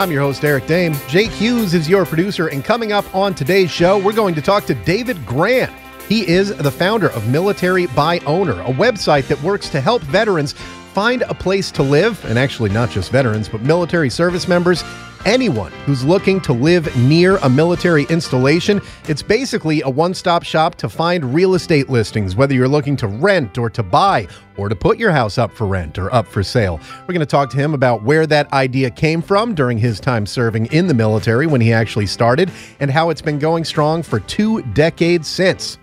I'm your host, Eric Dehm. Jake Hughes is your producer, and coming up on today's show, we're going to talk to David Gran. He is the founder of Military by Owner, a website that works to help veterans find a place to live, and actually not just veterans, but military service members anyone who's looking to live near a military installation. It's basically a one stop shop to find real estate listings, whether you're looking to rent or to buy or to put your house up for rent or up for sale. We're going to talk to him about where that idea came from during his time serving in the military when he actually started and how it's been going strong for two decades since.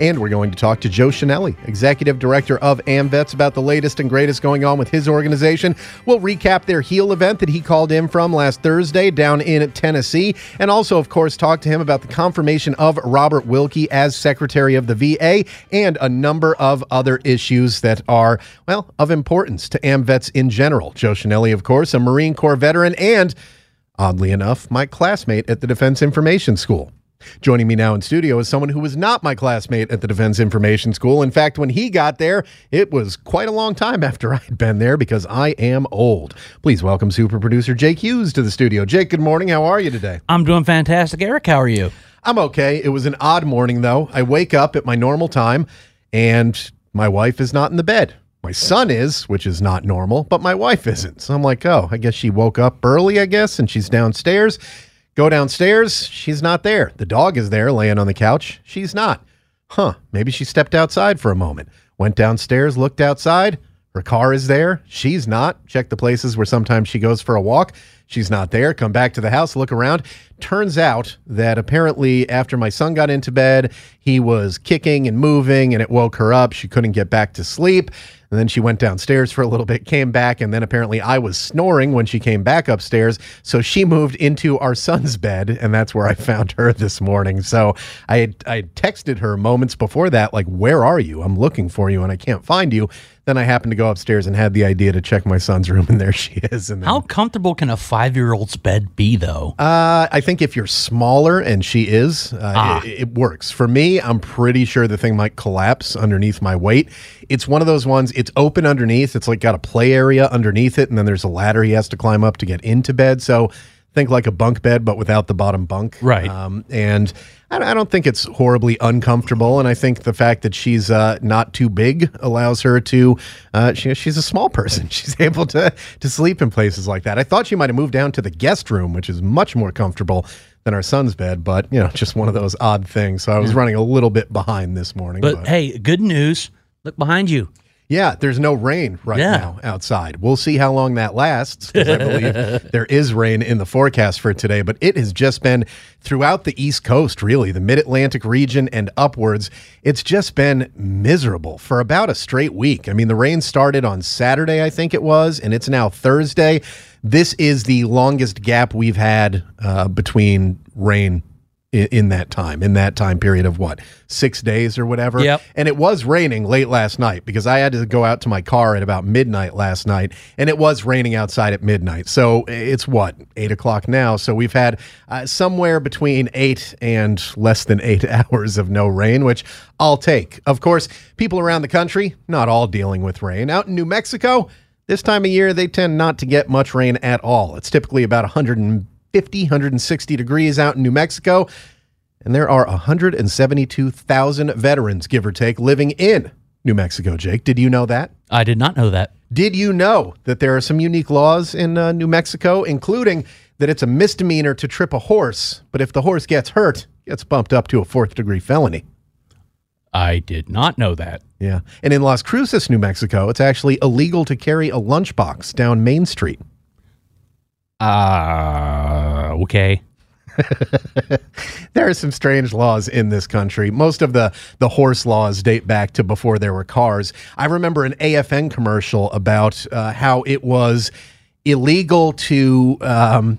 And we're going to talk to Joe Chenelly, Executive Director of AMVETS, about the latest and greatest going on with his organization. We'll recap their HEAL event that he called in from last Thursday down in Tennessee. And also, of course, talk to him about the confirmation of Robert Wilkie as Secretary of the VA and a number of other issues that are, well, of importance to AMVETS in general. Joe Chenelly, of course, a Marine Corps veteran and, oddly enough, my classmate at the Defense Information School. Joining me now in studio is someone who was not my classmate at the Defense Information School. In fact, when he got there, it was quite a long time after I'd been there because I am old. Please welcome super producer Jake Hughes to the studio. Jake, good morning. How are you today? I'm doing fantastic. Eric, how are you? I'm okay. It was an odd morning, though. I wake up at my normal time, and my wife is not in the bed. My son is, which is not normal, but my wife isn't. So I'm like, oh, I guess she woke up early, I guess, and she's downstairs. Go downstairs. She's not there. The dog is there laying on the couch. She's not. Huh. Maybe she stepped outside for a moment. Went downstairs, looked outside. Her car is there. She's not. Check the places where sometimes she goes for a walk. She's not there. Come back to the house, look around. Turns out that apparently, after my son got into bed, he was kicking and moving and it woke her up. She couldn't get back to sleep. And then she went downstairs for a little bit, came back, and then apparently I was snoring when she came back upstairs. So she moved into our son's bed, and that's where I found her this morning. So I had, I had texted her moments before that, like, Where are you? I'm looking for you, and I can't find you. Then I happened to go upstairs and had the idea to check my son's room, and there she is. And then, How comfortable can a five year old's bed be, though? uh, I think if you're smaller, and she is, uh, Ah. it, it works. For me, I'm pretty sure the thing might collapse underneath my weight. It's one of those ones, it's open underneath. It's like got a play area underneath it, and then there's a ladder he has to climb up to get into bed. So think like a bunk bed, but without the bottom bunk. Right. Um, and I don't, think it's horribly uncomfortable. And I think the fact that she's uh, not too big allows her to, uh, she, she's a small person. She's able to, to sleep in places like that. I thought she might have moved down to the guest room, which is much more comfortable than our son's bed, but you know, just one of those odd things. So I was running a little bit behind this morning. But hey, good news. Look behind you. Yeah, there's no rain right Yeah. now outside. We'll see how long that lasts because I believe there is rain in the forecast for today, but it has just been throughout the East Coast, really, the mid Atlantic region and upwards. It's just been miserable for about a straight week. I mean, the rain started on Saturday, I think it was, and it's now Thursday. This is the longest gap we've had uh, between rain. In, in that time, in that time period of what, six days or whatever. Yep. And it was raining late last night because I had to go out to my car at about midnight last night, and it was raining outside at midnight. So it's what eight o'clock now. So we've had uh, somewhere between eight and less than eight hours of no rain, which I'll take. Of course, people around the country not all dealing with rain. Out in New Mexico, this time of year they tend not to get much rain at all. It's typically about 150, 160 degrees out in New Mexico. And there are 172,000 veterans, give or take, living in New Mexico. Jake, did you know that? I did not know that. Did you know that there are some unique laws in uh, New Mexico, including that it's a misdemeanor to trip a horse, but if the horse gets hurt, gets bumped up to a fourth degree felony? I did not know that. Yeah. And in Las Cruces, New Mexico, it's actually illegal to carry a lunchbox down Main Street. Uh, okay. there are some strange laws in this country. Most of the the horse laws date back to before there were cars. I remember an AFN commercial about uh, how it was illegal to um,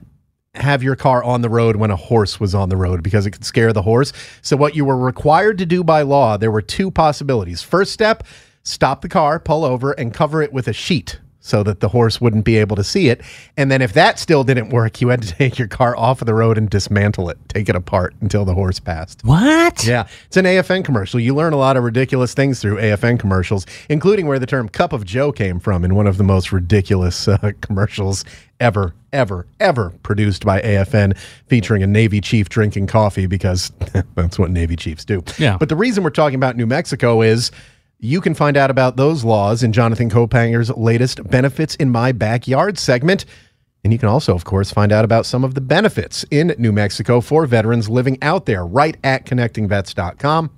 have your car on the road when a horse was on the road because it could scare the horse. So what you were required to do by law, there were two possibilities. First step, stop the car, pull over, and cover it with a sheet so that the horse wouldn't be able to see it. And then if that still didn't work, you had to take your car off of the road and dismantle it, take it apart until the horse passed. What? Yeah, it's an AFN commercial. You learn a lot of ridiculous things through AFN commercials, including where the term cup of Joe came from in one of the most ridiculous uh, commercials ever, ever, ever produced by AFN, featuring a Navy chief drinking coffee because that's what Navy chiefs do. Yeah. But the reason we're talking about New Mexico is. You can find out about those laws in Jonathan Kaupanger's latest Benefits in My Backyard segment. And you can also, of course, find out about some of the benefits in New Mexico for veterans living out there right at connectingvets.com.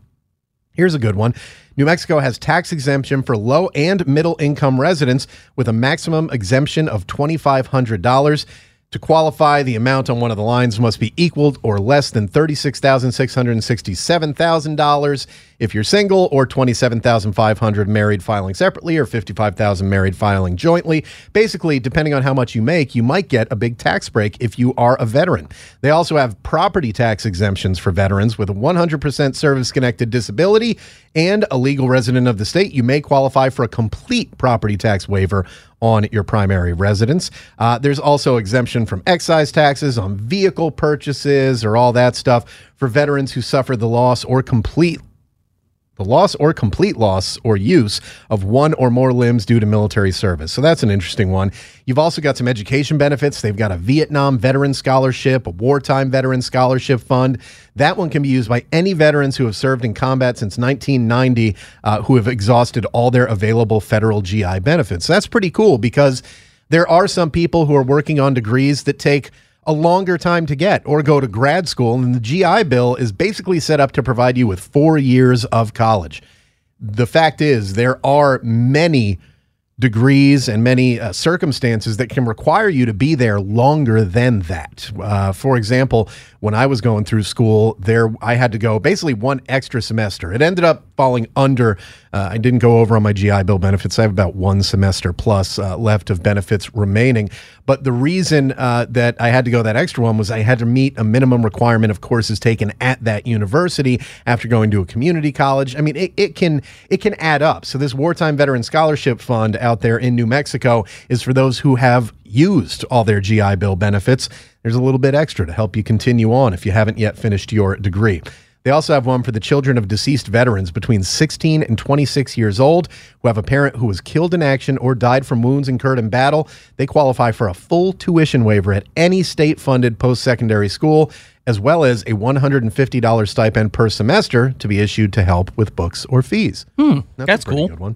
Here's a good one. New Mexico has tax exemption for low and middle income residents with a maximum exemption of $2,500. To qualify, the amount on one of the lines must be equal or less than $36,667,000 if you're single, or 27,500 married filing separately, or 55,000 married filing jointly. Basically, depending on how much you make, you might get a big tax break if you are a veteran. They also have property tax exemptions for veterans with a 100% service connected disability and a legal resident of the state. You may qualify for a complete property tax waiver on your primary residence. Uh, there's also exemption from excise taxes on vehicle purchases or all that stuff for veterans who suffer the loss or complete the loss or complete loss or use of one or more limbs due to military service. So that's an interesting one. You've also got some education benefits. They've got a Vietnam Veteran Scholarship, a Wartime Veteran Scholarship Fund. That one can be used by any veterans who have served in combat since 1990 uh, who have exhausted all their available federal GI benefits. So that's pretty cool because there are some people who are working on degrees that take a longer time to get or go to grad school. And the GI Bill is basically set up to provide you with four years of college. The fact is, there are many degrees and many uh, circumstances that can require you to be there longer than that. Uh, for example, when I was going through school, there I had to go basically one extra semester. It ended up falling under. Uh, I didn't go over on my GI Bill benefits. I have about one semester plus uh, left of benefits remaining. But the reason uh, that I had to go that extra one was I had to meet a minimum requirement of courses taken at that university after going to a community college. I mean, it, it can it can add up. So this wartime veteran scholarship fund out there in New Mexico is for those who have used all their GI Bill benefits. There's a little bit extra to help you continue on if you haven't yet finished your degree. They also have one for the children of deceased veterans between 16 and 26 years old who have a parent who was killed in action or died from wounds incurred in battle. They qualify for a full tuition waiver at any state funded post secondary school, as well as a $150 stipend per semester to be issued to help with books or fees. Hmm, That's, that's a cool. Good one.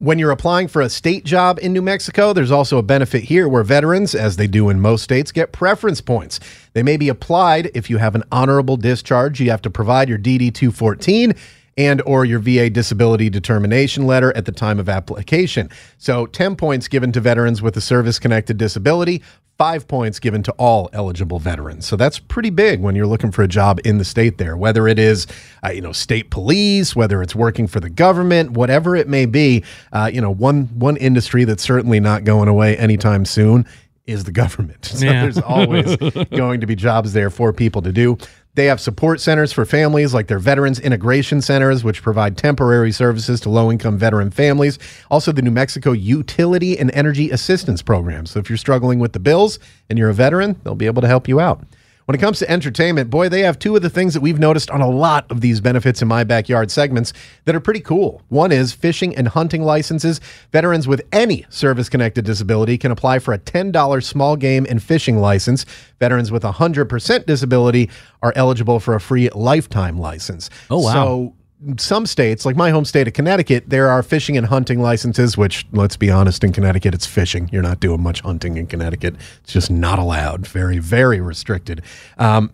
When you're applying for a state job in New Mexico, there's also a benefit here where veterans, as they do in most states, get preference points. They may be applied if you have an honorable discharge. You have to provide your DD 214 and or your VA disability determination letter at the time of application. So 10 points given to veterans with a service connected disability, 5 points given to all eligible veterans. So that's pretty big when you're looking for a job in the state there, whether it is uh, you know state police, whether it's working for the government, whatever it may be. Uh, you know, one one industry that's certainly not going away anytime soon is the government. So Yeah. there's always going to be jobs there for people to do. They have support centers for families like their Veterans Integration Centers, which provide temporary services to low income veteran families. Also, the New Mexico Utility and Energy Assistance Program. So, if you're struggling with the bills and you're a veteran, they'll be able to help you out. When it comes to entertainment, boy, they have two of the things that we've noticed on a lot of these benefits in my backyard segments that are pretty cool. One is fishing and hunting licenses. Veterans with any service connected disability can apply for a $10 small game and fishing license. Veterans with 100% disability are eligible for a free lifetime license. Oh, wow. So some states, like my home state of Connecticut, there are fishing and hunting licenses, which, let's be honest, in Connecticut, it's fishing. You're not doing much hunting in Connecticut. It's just not allowed. Very, very restricted. Um,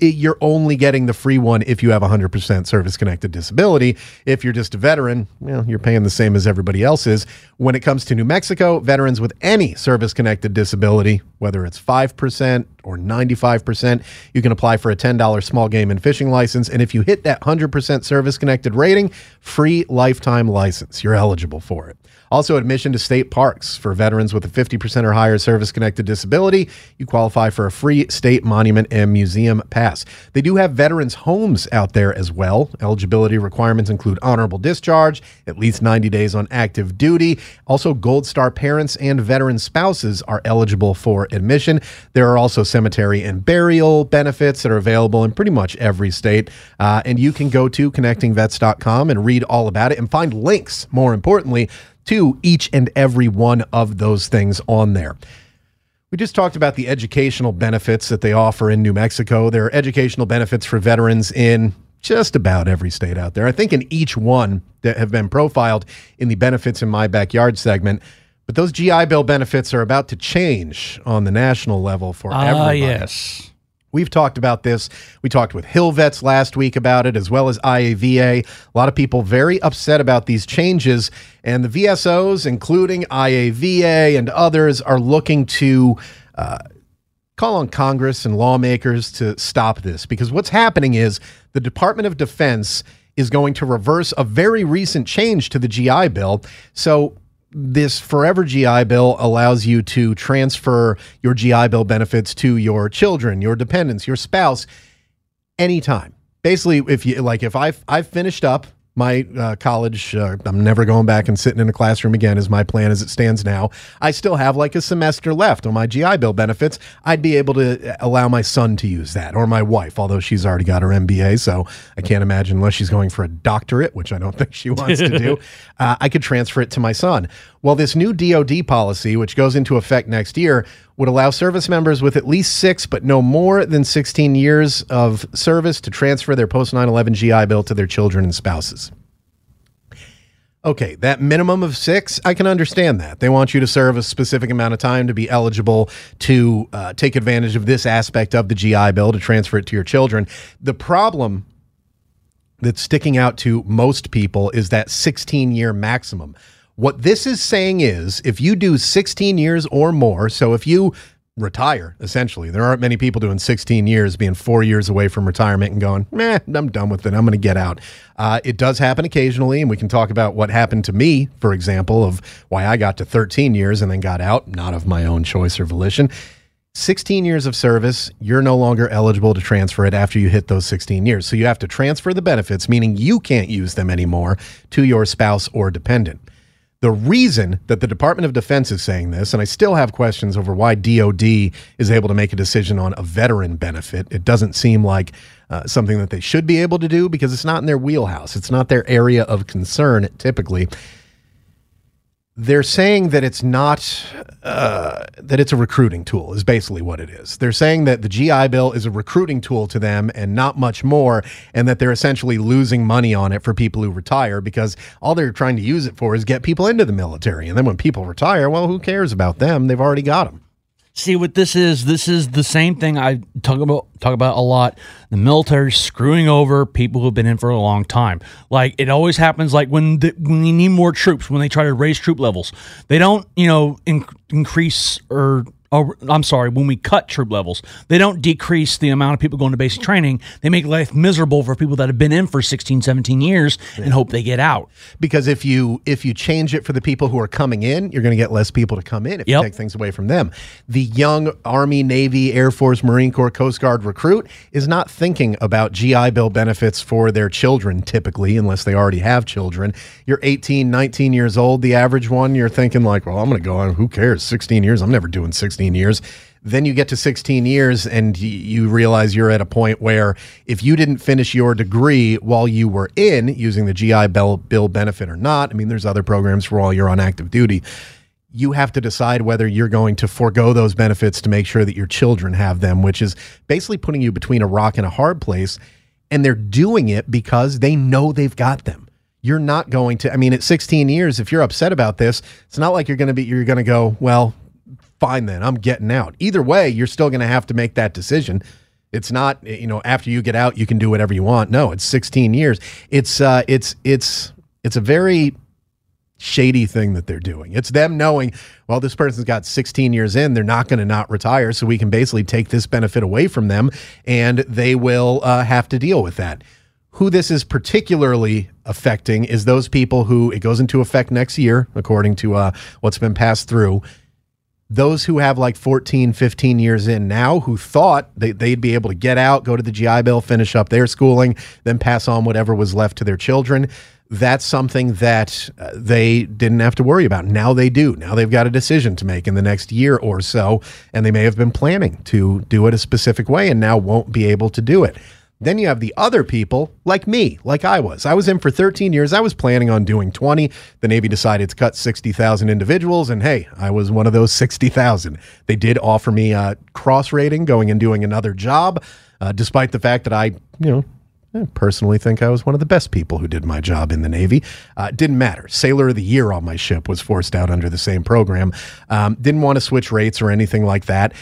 it- you're only getting the free one if you have 100% service connected disability. If you're just a veteran, well, you're paying the same as everybody else is. When it comes to New Mexico, veterans with any service connected disability, whether it's 5% or 95%, you can apply for a $10 small game and fishing license. And if you hit that 100% service connected rating, free lifetime license. You're eligible for it. Also, admission to state parks for veterans with a 50% or higher service connected disability. You qualify for a free state monument and museum pass. They do have veterans' homes out there as well. Eligibility requirements include honorable discharge, at least 90 days on active duty. Also, Gold Star parents and veteran spouses are eligible for admission. There are also cemetery and burial benefits that are available in pretty much every state. Uh, and you can go to connectingvets.com and read all about it and find links, more importantly, to each and every one of those things on there. We just talked about the educational benefits that they offer in New Mexico. There are educational benefits for veterans in just about every state out there. I think in each one that have been profiled in the benefits in my backyard segment. But those GI Bill benefits are about to change on the national level for Ah, everybody. yes. We've talked about this. We talked with Hill Vets last week about it, as well as IAVA. A lot of people very upset about these changes, and the VSOs, including IAVA and others, are looking to uh, call on Congress and lawmakers to stop this because what's happening is the Department of Defense is going to reverse a very recent change to the GI Bill. So this forever GI Bill allows you to transfer your GI Bill benefits to your children, your dependents, your spouse anytime. Basically, if you like, if I've I've finished up my uh, college, uh, I'm never going back and sitting in a classroom again. Is my plan as it stands now. I still have like a semester left on my GI Bill benefits. I'd be able to allow my son to use that or my wife, although she's already got her MBA, so I can't imagine unless she's going for a doctorate, which I don't think she wants to do. Uh, I could transfer it to my son. Well, this new DoD policy, which goes into effect next year, would allow service members with at least six, but no more than 16 years of service to transfer their post 9 11 GI Bill to their children and spouses. Okay, that minimum of six, I can understand that. They want you to serve a specific amount of time to be eligible to uh, take advantage of this aspect of the GI Bill to transfer it to your children. The problem that's sticking out to most people is that 16 year maximum. What this is saying is if you do 16 years or more, so if you retire, essentially, there aren't many people doing 16 years, being four years away from retirement and going, meh, I'm done with it. I'm going to get out. Uh, it does happen occasionally, and we can talk about what happened to me, for example, of why I got to 13 years and then got out, not of my own choice or volition. 16 years of service, you're no longer eligible to transfer it after you hit those 16 years. So you have to transfer the benefits, meaning you can't use them anymore, to your spouse or dependent. The reason that the Department of Defense is saying this, and I still have questions over why DOD is able to make a decision on a veteran benefit, it doesn't seem like uh, something that they should be able to do because it's not in their wheelhouse. It's not their area of concern typically they're saying that it's not uh, that it's a recruiting tool is basically what it is. They're saying that the gi bill is a recruiting tool to them and not much more and that they're essentially losing money on it for people who retire because all they're trying to use it for is get people into the military. And then when people retire well who cares about them? They've already got them See what this is? This is the same thing I talk about talk about a lot. The military screwing over people who've been in for a long time. Like it always happens. Like when the, when we need more troops, when they try to raise troop levels, they don't you know in, increase or. Or, I'm sorry, when we cut troop levels, they don't decrease the amount of people going to basic training. They make life miserable for people that have been in for 16, 17 years and hope they get out. because if you if you change it for the people who are coming in, you're going to get less people to come in if Yep. you take things away from them. The young Army, Navy, Air Force, Marine Corps, Coast Guard recruit is not thinking about GI Bill benefits for their children typically unless they already have children. You're 18, 19 years old, the average one, you're thinking like, well, I'm going to go on, who cares? 16 years, I'm never doing 16 years. Then you get to 16 years and you realize you're at a point where if you didn't finish your degree while you were in using the GI Bill, bill benefit or not, I mean, there's other programs for while you're on active duty. You have to decide whether you're going to forego those benefits to make sure that your children have them, which is basically putting you between a rock and a hard place. And they're doing it because they know they've got them you're not going to i mean at 16 years if you're upset about this it's not like you're going to be you're going to go well fine then i'm getting out either way you're still going to have to make that decision It's not you know after you get out you can do whatever you want. No, it's 16 years. It's uh, it's it's it's a very shady thing that they're doing. It's them knowing, well, this person's got 16 years in, they're not going to not retire, so we can basically take this benefit away from them, and they will uh, have to deal with that. Who this is particularly affecting is those people who it goes into effect next year, according to uh, what's been passed through. Those who have like 14, 15 years in now who thought they, they'd be able to get out, go to the GI Bill, finish up their schooling, then pass on whatever was left to their children that's something that uh, they didn't have to worry about. Now they do. Now they've got a decision to make in the next year or so, and they may have been planning to do it a specific way and now won't be able to do it. Then you have the other people like me, like I was. I was in for 13 years. I was planning on doing 20. The Navy decided to cut 60,000 individuals, and hey, I was one of those 60,000. They did offer me a cross rating going and doing another job, uh, despite the fact that I, you know, I personally think I was one of the best people who did my job in the Navy. Uh, didn't matter. Sailor of the Year on my ship was forced out under the same program. Um, didn't want to switch rates or anything like that.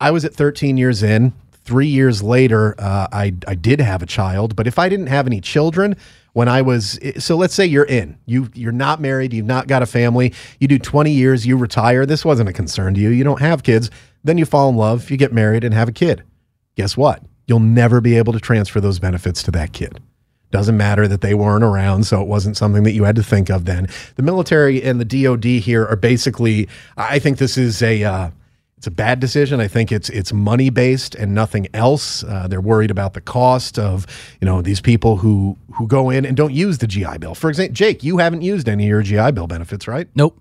I was at 13 years in. Three years later, uh, I, I did have a child, but if I didn't have any children, when I was so let's say you're in you you're not married you've not got a family you do 20 years you retire this wasn't a concern to you you don't have kids then you fall in love you get married and have a kid guess what you'll never be able to transfer those benefits to that kid. Doesn't matter that they weren't around, so it wasn't something that you had to think of then. The military and the DoD here are basically. I think this is a. Uh, it's a bad decision. I think it's it's money based and nothing else. Uh, they're worried about the cost of you know these people who who go in and don't use the GI Bill. For example, Jake, you haven't used any of your GI Bill benefits, right? Nope.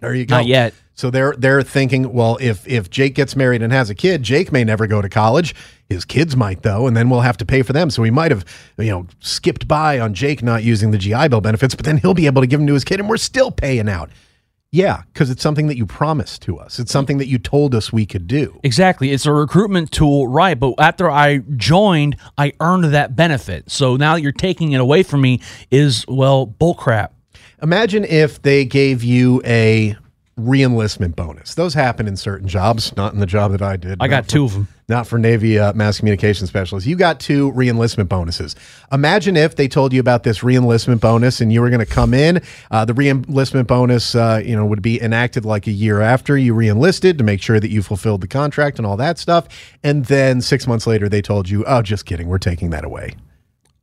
There you go. Not yet. So they're they're thinking, well, if if Jake gets married and has a kid, Jake may never go to college. His kids might though, and then we'll have to pay for them. So he might have, you know, skipped by on Jake not using the GI Bill benefits, but then he'll be able to give them to his kid, and we're still paying out. Yeah, because it's something that you promised to us. It's something that you told us we could do. Exactly. It's a recruitment tool, right? But after I joined, I earned that benefit. So now that you're taking it away from me is well bullcrap. Imagine if they gave you a reenlistment bonus. Those happen in certain jobs, not in the job that I did. I got for, two of them. Not for Navy uh, mass communication specialists. You got two reenlistment bonuses. Imagine if they told you about this reenlistment bonus and you were going to come in. Uh, the reenlistment bonus, uh, you know, would be enacted like a year after you reenlisted to make sure that you fulfilled the contract and all that stuff. And then six months later, they told you, "Oh, just kidding, we're taking that away."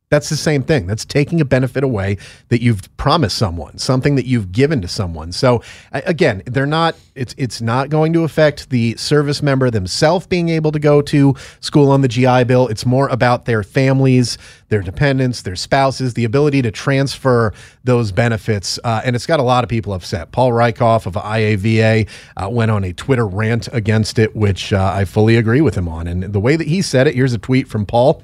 That's the same thing. That's taking a benefit away that you've promised someone, something that you've given to someone. So again, they're not it's it's not going to affect the service member themselves being able to go to school on the GI Bill. It's more about their families, their dependents, their spouses, the ability to transfer those benefits. Uh, and it's got a lot of people upset. Paul Rieckhoff of IAVA uh, went on a Twitter rant against it, which uh, I fully agree with him on. And the way that he said it, here's a tweet from Paul.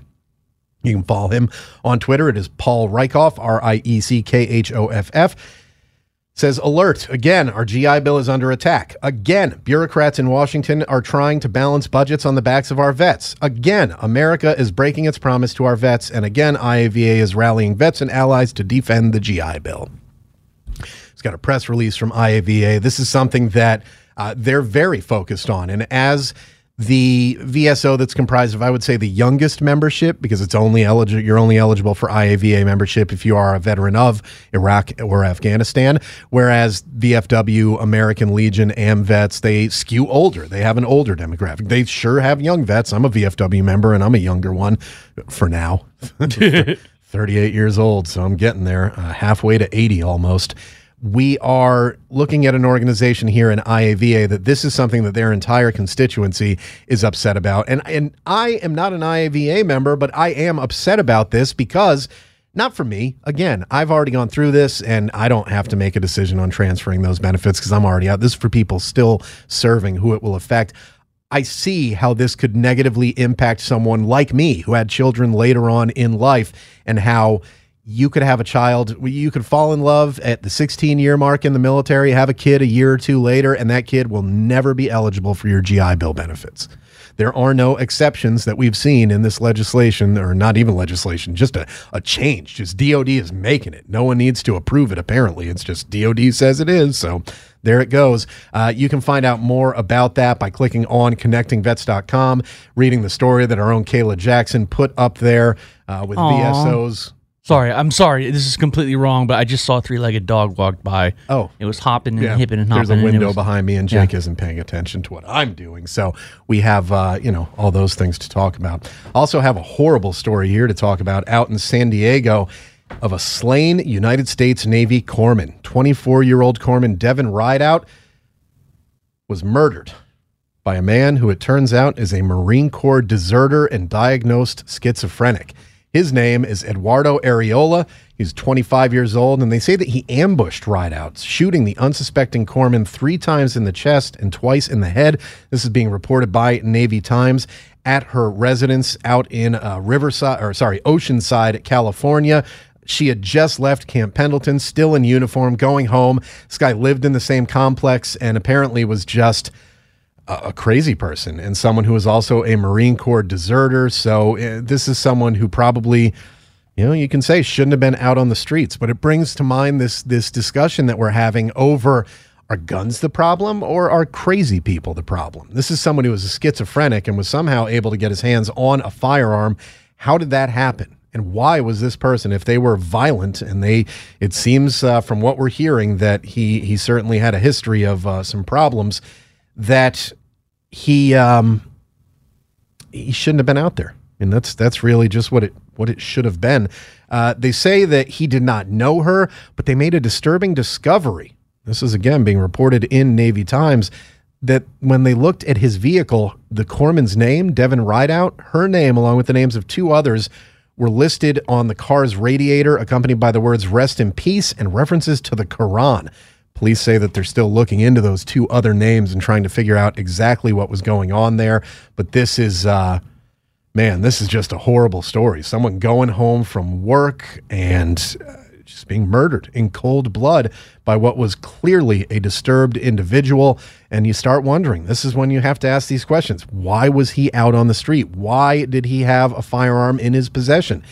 You can follow him on Twitter. It is Paul Rieckhoff, R I E C K H O F F. Says alert again, our GI Bill is under attack. Again, bureaucrats in Washington are trying to balance budgets on the backs of our vets. Again, America is breaking its promise to our vets. And again, IAVA is rallying vets and allies to defend the GI Bill. It's got a press release from IAVA. This is something that uh, they're very focused on. And as the VSO that's comprised of, I would say, the youngest membership because it's only eligible. You're only eligible for IAVA membership if you are a veteran of Iraq or Afghanistan. Whereas VFW, American Legion, AMVETS, they skew older. They have an older demographic. They sure have young vets. I'm a VFW member and I'm a younger one for now. 38 years old, so I'm getting there, uh, halfway to 80 almost we are looking at an organization here in IAVA that this is something that their entire constituency is upset about. And and I am not an IAVA member, but I am upset about this because not for me. Again, I've already gone through this and I don't have to make a decision on transferring those benefits because I'm already out. This is for people still serving who it will affect. I see how this could negatively impact someone like me who had children later on in life and how you could have a child you could fall in love at the 16 year mark in the military have a kid a year or two later and that kid will never be eligible for your gi bill benefits There are no exceptions that we've seen in this legislation, or not even legislation, just a, a change. Just DOD is making it. No one needs to approve it, apparently. It's just DOD says it is. So there it goes. Uh, you can find out more about that by clicking on connectingvets.com, reading the story that our own Kayla Jackson put up there uh, with Aw. VSOs. Sorry, I'm sorry. This is completely wrong, but I just saw a three-legged dog walk by. Oh. it was hopping and hipping and hopping. There's a window was- behind me, and Jake isn't paying attention to what I'm doing. So we have, uh, you know, all those things to talk about. Also, have a horrible story here to talk about out in San Diego of a slain United States Navy corpsman. 24 year old corpsman Devin Rideout was murdered by a man who it turns out is a Marine Corps deserter and diagnosed schizophrenic. His name is Eduardo Areola. He's 25 years old, and they say that he ambushed Rideouts, shooting the unsuspecting corpsman three times in the chest and twice in the head. This is being reported by Navy Times at her residence out in uh, Riverside, or sorry, Oceanside, California. She had just left Camp Pendleton, still in uniform, going home. This guy lived in the same complex and apparently was just a, crazy person and someone who was also a Marine Corps deserter. So uh, this is someone who probably, you know, you can say shouldn't have been out on the streets. But it brings to mind this this discussion that we're having over. Are guns the problem or are crazy people the problem? This is someone who was a schizophrenic and was somehow able to get his hands on a firearm. How did that happen? And why was this person, if they were violent and they, it seems uh, from what we're hearing that he he certainly had a history of uh, some problems, that he um, he shouldn't have been out there. And that's that's really just what it what it should have been. Uh, they say that he did not know her, but they made a disturbing discovery. This is again being reported in Navy Times that when they looked at his vehicle, the corpsman's name, Devin Rideout, her name, along with the names of two others, were listed on the car's radiator, accompanied by the words "Rest in Peace" and references to the Quran. Police say that they're still looking into those two other names and trying to figure out exactly what was going on there. But this is, uh, man, this is just a horrible story. Someone going home from work and uh, just being murdered in cold blood by what was clearly a disturbed individual. And you start wondering this is when you have to ask these questions. Why was he out on the street? Why did he have a firearm in his possession?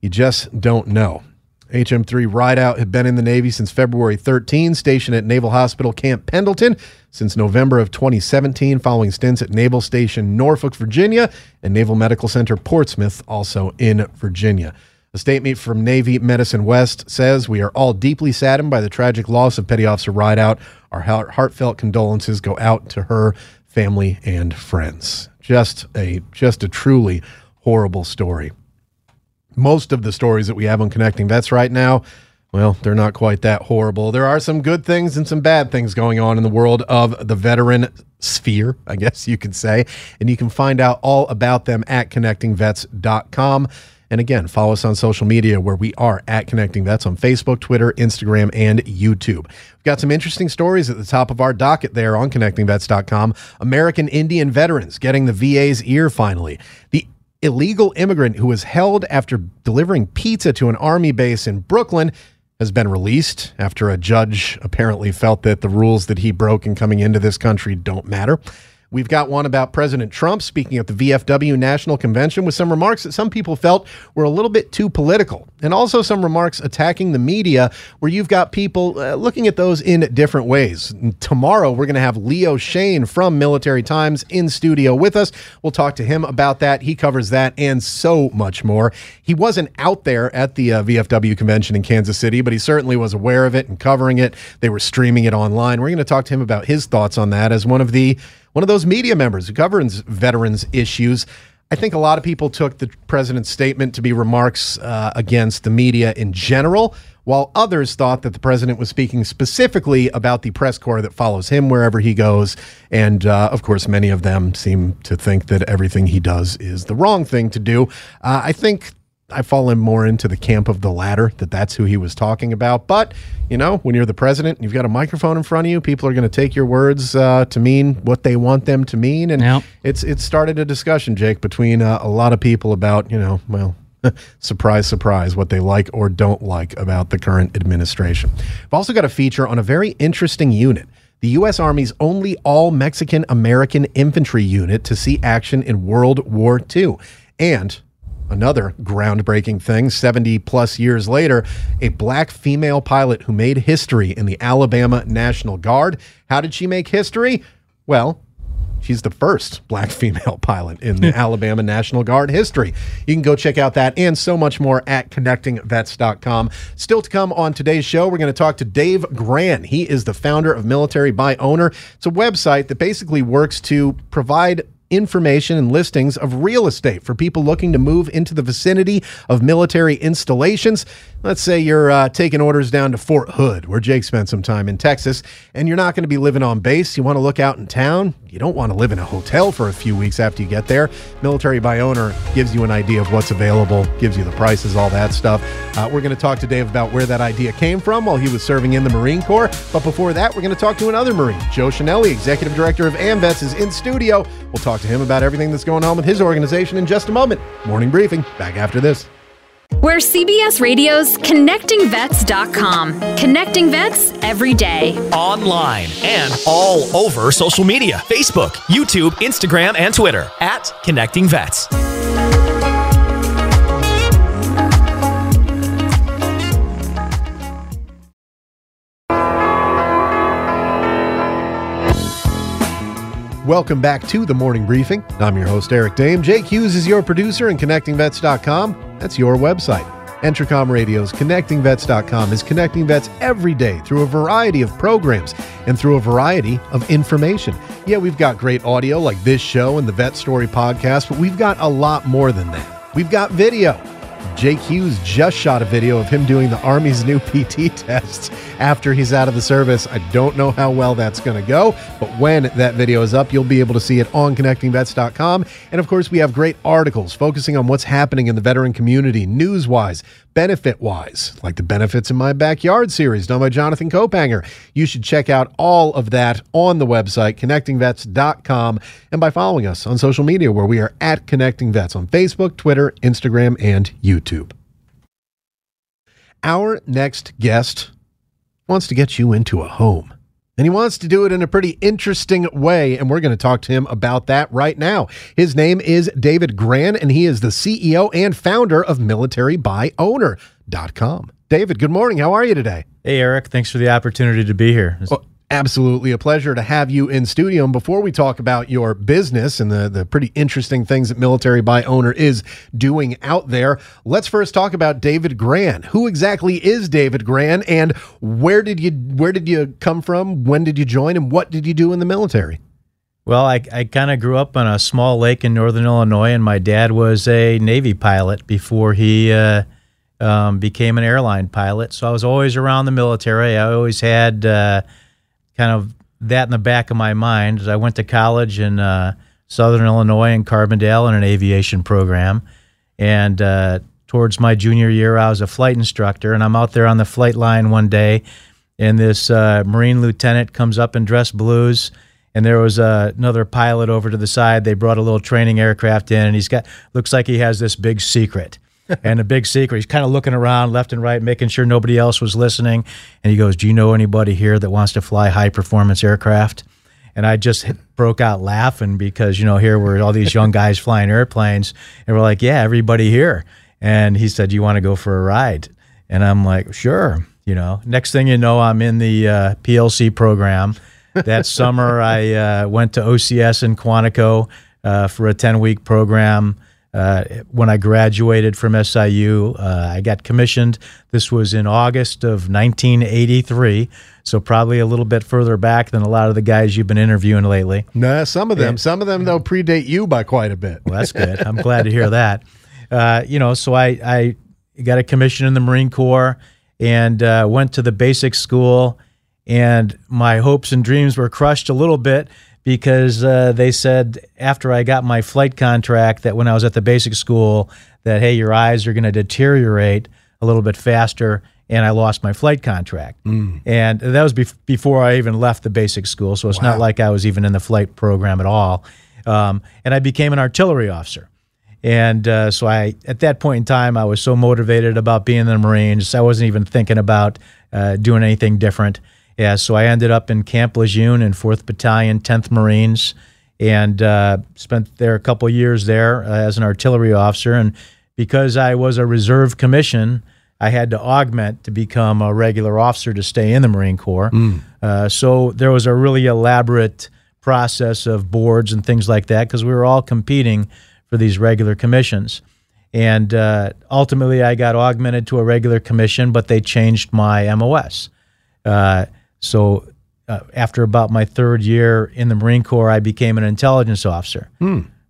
You just don't know. HM3 Rideout had been in the Navy since February 13, stationed at Naval Hospital Camp Pendleton since November of 2017, following stints at Naval Station Norfolk, Virginia, and Naval Medical Center Portsmouth, also in Virginia. A statement from Navy Medicine West says, We are all deeply saddened by the tragic loss of Petty Officer Rideout. Our heartfelt condolences go out to her family and friends. Just a just a truly horrible story most of the stories that we have on Connecting Vets right now, well, they're not quite that horrible. There are some good things and some bad things going on in the world of the veteran sphere, I guess you could say. And you can find out all about them at connectingvets.com. And again, follow us on social media where we are at Connecting Vets on Facebook, Twitter, Instagram, and YouTube. We've got some interesting stories at the top of our docket there on connectingvets.com. American Indian veterans getting the VA's ear finally. The illegal immigrant who was held after delivering pizza to an army base in Brooklyn has been released after a judge apparently felt that the rules that he broke in coming into this country don't matter. We've got one about President Trump speaking at the VFW National Convention with some remarks that some people felt were a little bit too political, and also some remarks attacking the media where you've got people uh, looking at those in different ways. Tomorrow, we're going to have Leo Shane from Military Times in studio with us. We'll talk to him about that. He covers that and so much more. He wasn't out there at the uh, VFW convention in Kansas City, but he certainly was aware of it and covering it. They were streaming it online. We're going to talk to him about his thoughts on that as one of the one of those media members who governs veterans issues. I think a lot of people took the president's statement to be remarks uh, against the media in general, while others thought that the president was speaking specifically about the press corps that follows him wherever he goes. And uh, of course, many of them seem to think that everything he does is the wrong thing to do. Uh, I think I fall in more into the camp of the latter, that that's who he was talking about. But, you know, when you're the president and you've got a microphone in front of you, people are going to take your words uh, to mean what they want them to mean. And Yep. it's it's started a discussion, Jake, between uh, a lot of people about, you know, well, surprise, surprise, what they like or don't like about the current administration. I've also got a feature on a very interesting unit the U.S. Army's only all Mexican American infantry unit to see action in World War II. And another groundbreaking thing 70 plus years later, a black female pilot who made history in the Alabama National Guard. How did she make history? Well, She's the first black female pilot in the hmm. Alabama National Guard history. You can go check out that and so much more at connectingvets.com. Still to come on today's show, we're going to talk to Dave Gran. He is the founder of Military by Owner. It's a website that basically works to provide information and listings of real estate for people looking to move into the vicinity of military installations. Let's say you're uh, taking orders down to Fort Hood, where Jake spent some time in Texas, and you're not going to be living on base. You want to look out in town. You don't want to live in a hotel for a few weeks after you get there. Military by Owner gives you an idea of what's available, gives you the prices, all that stuff. Uh, we're going to talk to Dave about where that idea came from while he was serving in the Marine Corps. But before that, we're going to talk to another Marine. Joe Chenelly, Executive Director of AMVETS, is in studio. We'll talk to him about everything that's going on with his organization in just a moment. Morning briefing, back after this. We're CBS Radio's ConnectingVets.com. Connecting vets every day. Online and all over social media Facebook, YouTube, Instagram, and Twitter at Connecting Vets. Welcome back to the morning briefing. I'm your host, Eric Dehm. Jake Hughes is your producer, and ConnectingVets.com, that's your website. Entercom Radio's ConnectingVets.com is connecting vets every day through a variety of programs and through a variety of information. Yeah, we've got great audio like this show and the Vet Story podcast, but we've got a lot more than that. We've got video. Jake Hughes just shot a video of him doing the Army's new PT tests after he's out of the service. I don't know how well that's going to go, but when that video is up, you'll be able to see it on connectingvets.com. And of course, we have great articles focusing on what's happening in the veteran community, news wise, benefit wise, like the Benefits in My Backyard series done by Jonathan Kaupanger. You should check out all of that on the website, connectingvets.com, and by following us on social media, where we are at Connecting Vets on Facebook, Twitter, Instagram, and YouTube. Our next guest wants to get you into a home. And he wants to do it in a pretty interesting way. And we're going to talk to him about that right now. His name is David Gran, and he is the CEO and founder of MilitaryByOwner.com. David, good morning. How are you today? Hey, Eric. Thanks for the opportunity to be here. Well, absolutely a pleasure to have you in studio. And before we talk about your business and the, the pretty interesting things that Military by Owner is doing out there, let's first talk about David Gran. Who exactly is David Gran and where did you where did you come from? When did you join and what did you do in the military? Well, I, I kind of grew up on a small lake in northern Illinois, and my dad was a Navy pilot before he uh, um, became an airline pilot. So I was always around the military. I always had uh, kind of that in the back of my mind. As I went to college in uh, Southern Illinois in Carbondale in an aviation program, and uh, towards my junior year, I was a flight instructor, and I'm out there on the flight line one day, and this uh, Marine lieutenant comes up in dress blues. And there was uh, another pilot over to the side. They brought a little training aircraft in, and he's got looks like he has this big secret and a big secret. He's kind of looking around left and right, making sure nobody else was listening. And he goes, Do you know anybody here that wants to fly high performance aircraft? And I just broke out laughing because, you know, here were all these young guys flying airplanes. And we're like, Yeah, everybody here. And he said, You want to go for a ride? And I'm like, Sure. You know, next thing you know, I'm in the uh, PLC program. That summer, I uh, went to OCS in Quantico uh, for a 10 week program. Uh, when I graduated from SIU, uh, I got commissioned. This was in August of 1983, so probably a little bit further back than a lot of the guys you've been interviewing lately. Nah, some of them, and, some of them though predate you by quite a bit. Well, that's good. I'm glad to hear that. Uh, you know, so I, I got a commission in the Marine Corps and uh, went to the basic school, and my hopes and dreams were crushed a little bit because uh, they said after I got my flight contract that when I was at the basic school that hey your eyes are going to deteriorate a little bit faster and I lost my flight contract mm. and that was bef- before I even left the basic school so it's wow. not like I was even in the flight program at all um, and I became an artillery officer and uh, so I at that point in time I was so motivated about being in the Marines I wasn't even thinking about uh, doing anything different Yeah, so I ended up in Camp Lejeune in 4th Battalion, 10th Marines, and uh, spent there a couple years there uh, as an artillery officer. And because I was a reserve commission, I had to augment to become a regular officer to stay in the Marine Corps. Uh, so there was a really elaborate process of boards and things like that because we were all competing for these regular commissions. And uh, ultimately, I got augmented to a regular commission, but they changed my MOS. Uh, so uh, after about my third year in the Marine Corps, I became an intelligence officer.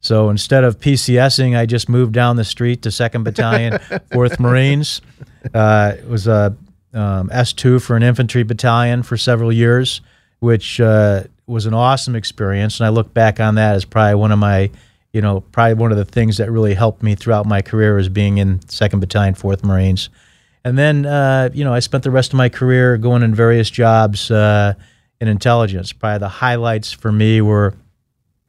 So instead of PCSing, I just moved down the street to Second Battalion, Fourth Marines. Uh, it was a um, S2 for an infantry battalion for several years, which uh, was an awesome experience. And I look back on that as probably one of my, you know, probably one of the things that really helped me throughout my career as being in Second Battalion, Fourth Marines. And then, uh, you know, I spent the rest of my career going in various jobs uh, in intelligence. Probably the highlights for me were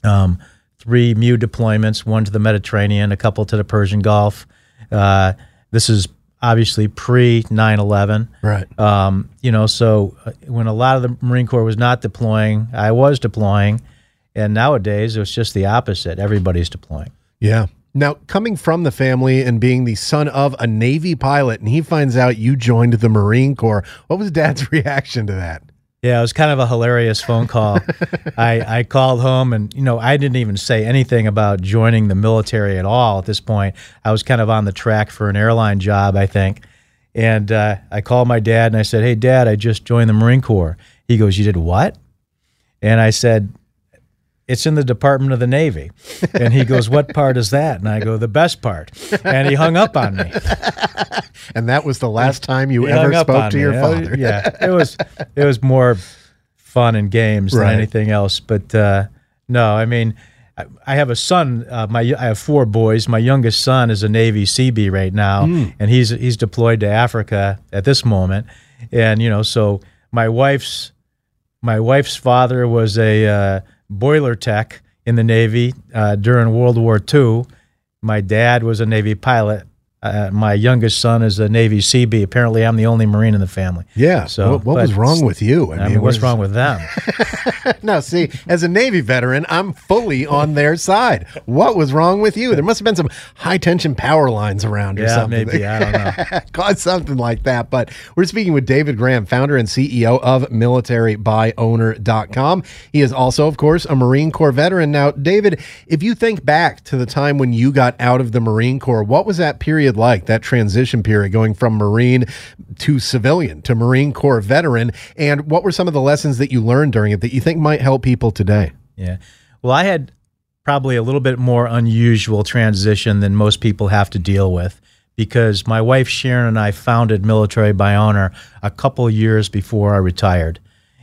um, three MEU deployments, one to the Mediterranean, a couple to the Persian Gulf. Uh, this is obviously pre 9 11. Right. Um, you know, so uh, when a lot of the Marine Corps was not deploying, I was deploying. And nowadays, it's just the opposite. Everybody's deploying. Yeah. Now, coming from the family and being the son of a Navy pilot, and he finds out you joined the Marine Corps, what was Dad's reaction to that? Yeah, it was kind of a hilarious phone call. I, I called home and, you know, I didn't even say anything about joining the military at all at this point. I was kind of on the track for an airline job, I think. And uh, I called my dad and I said, Hey, dad, I just joined the Marine Corps. He goes, You did what? And I said, It's in the Department of the Navy. And he goes, What part is that? And I go, The best part. And he hung up on me. And that was the last time you He ever spoke to me. your father. Yeah, it was it was more fun and games Right. than anything else. But uh, no, I mean, I, I have a son. Uh, my I have four boys. My youngest son is a Navy Seabee right now, Mm. and he's he's deployed to Africa at this moment. And you know, so my wife's my wife's father was a uh, boiler tech in the Navy uh, during World War II. My dad was a Navy pilot. Uh, my youngest son is a Navy Seabee. Apparently, I'm the only Marine in the family. Yeah. So what, what was wrong with you? I mean, what's wrong with them? no, see, as a Navy veteran, I'm fully on their side. What was wrong with you? There must have been some high tension power lines around or Yeah, something. maybe. I don't know. Caused something like that. But we're speaking with David Gran, founder and CEO of militarybyowner.com. He is also, of course, a Marine Corps veteran. Now, David, if you think back to the time when you got out of the Marine Corps, what was that period like, that transition period going from Marine to civilian to Marine Corps veteran? And what were some of the lessons that you learned during it that you think might help people today? Yeah. Well, I had probably a little bit more unusual transition than most people have to deal with because my wife Sharon and I founded Military by Owner a couple years before I retired.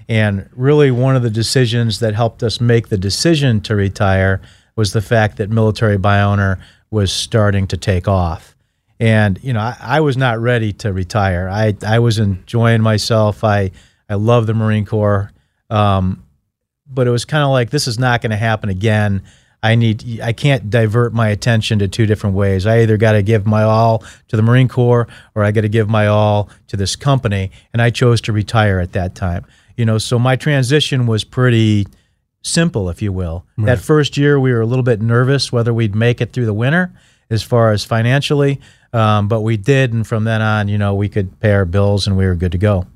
And really, one of the decisions that helped us make the decision to retire was the fact that Military by Owner was starting to take off. And, you know, I, I was not ready to retire. I, I was enjoying myself. I, I love the Marine Corps. Um, but it was kind of like this is not going to happen again. I need I can't divert my attention to two different ways. I either got to give my all to the Marine Corps or I got to give my all to this company and I chose to retire at that time. You know, so my transition was pretty simple if you will. That first year we were a little bit nervous whether we'd make it through the winter as far as financially, um, but we did and from then on, you know, we could pay our bills and we were good to go.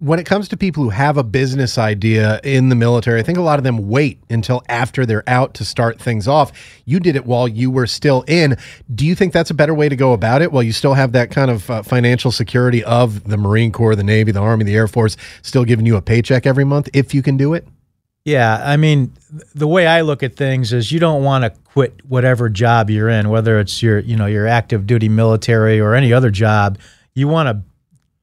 when it comes to people who have a business idea in the military, I think a lot of them wait until after they're out to start things off. You did it while you were still in. Do you think that's a better way to go about it while you still have that kind of uh, financial security of the Marine Corps, the Navy, the Army, the Air Force still giving you a paycheck every month if you can do it? Yeah, I mean, the way I look at things is you don't want to quit whatever job you're in, whether it's your, you know, your active duty military or any other job. You want to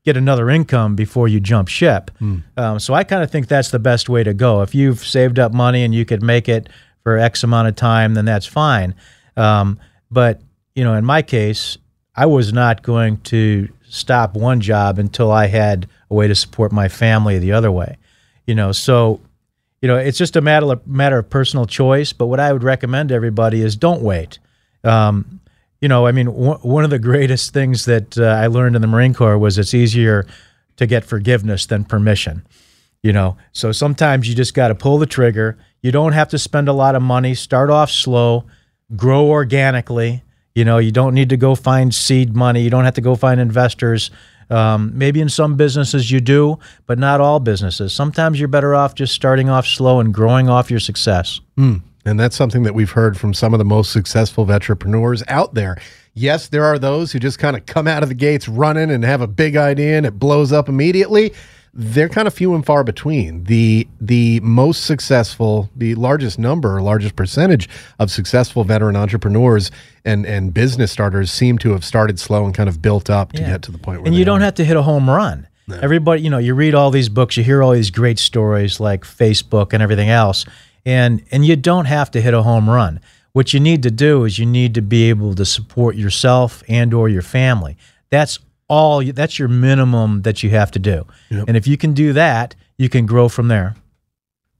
get another income before you jump ship. Um, so I kind of think that's the best way to go. If you've saved up money and you could make it for X amount of time, then that's fine. Um, but you know, in my case, I was not going to stop one job until I had a way to support my family the other way. You know, so you know, it's just a matter of, matter of personal choice. But what I would recommend to everybody is don't wait. Um, you know, I mean, w- one of the greatest things that uh, I learned in the Marine Corps was it's easier to get forgiveness than permission. You know, so sometimes you just got to pull the trigger. You don't have to spend a lot of money. Start off slow, grow organically. You know, you don't need to go find seed money. You don't have to go find investors. Um, maybe in some businesses you do, but not all businesses. Sometimes you're better off just starting off slow and growing off your success. Mm. And that's something that we've heard from some of the most successful entrepreneurs out there. Yes, there are those who just kind of come out of the gates running and have a big idea and it blows up immediately they're kind of few and far between. The the most successful, the largest number, largest percentage of successful veteran entrepreneurs and and business starters seem to have started slow and kind of built up to Yeah. get to the point where and you don't are. have to hit a home run. Everybody, you know, you read all these books, you hear all these great stories like Facebook and everything else, and and you don't have to hit a home run. What you need to do is you need to be able to support yourself and or your family. That's all. That's your minimum that you have to do. And if you can do that, you can grow from there.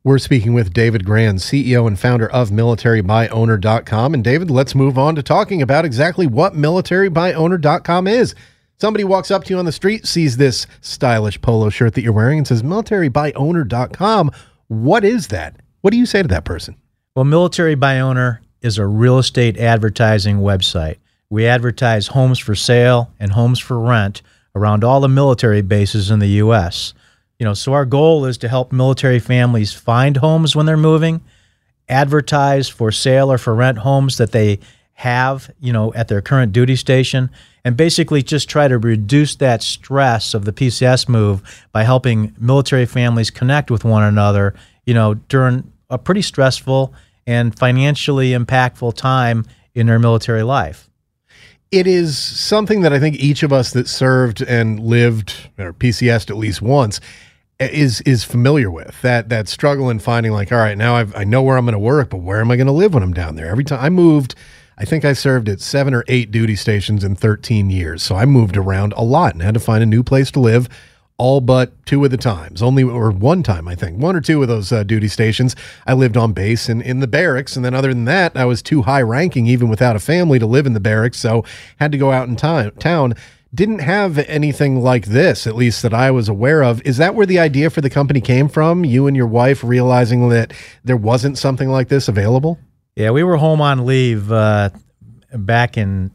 We're speaking with David Gran, CEO and founder of militarybyowner.com. And David, let's move on to talking about exactly what militarybyowner.com is. Somebody walks up to you on the street, sees this stylish polo shirt that you're wearing, and says, militarybyowner.com. What is that? What do you say to that person? Well, Military by Owner is a real estate advertising website. We advertise homes for sale and homes for rent around all the military bases in the U.S. You know, so our goal is to help military families find homes when they're moving, advertise for sale or for rent homes that they have, you know, at their current duty station, and basically just try to reduce that stress of the PCS move by helping military families connect with one another, you know, during a pretty stressful and financially impactful time in their military life. It is something that I think each of us that served and lived or PCSed at least once is is familiar with. That that struggle in finding like all right now I've, I know where I'm going to work but where am I going to live when I'm down there? Every time I moved I think I served at seven or eight duty stations in 13 years. So I moved around a lot and had to find a new place to live all but two of the times. Only or one time I think. One or two of those uh, duty stations. I lived on base and in the barracks and then other than that I was too high ranking even without a family to live in the barracks so had to go out in time, town. Didn't have anything like this at least that I was aware of. Is that where the idea for the company came from? You and your wife realizing that there wasn't something like this available? Yeah, we were home on leave uh, back in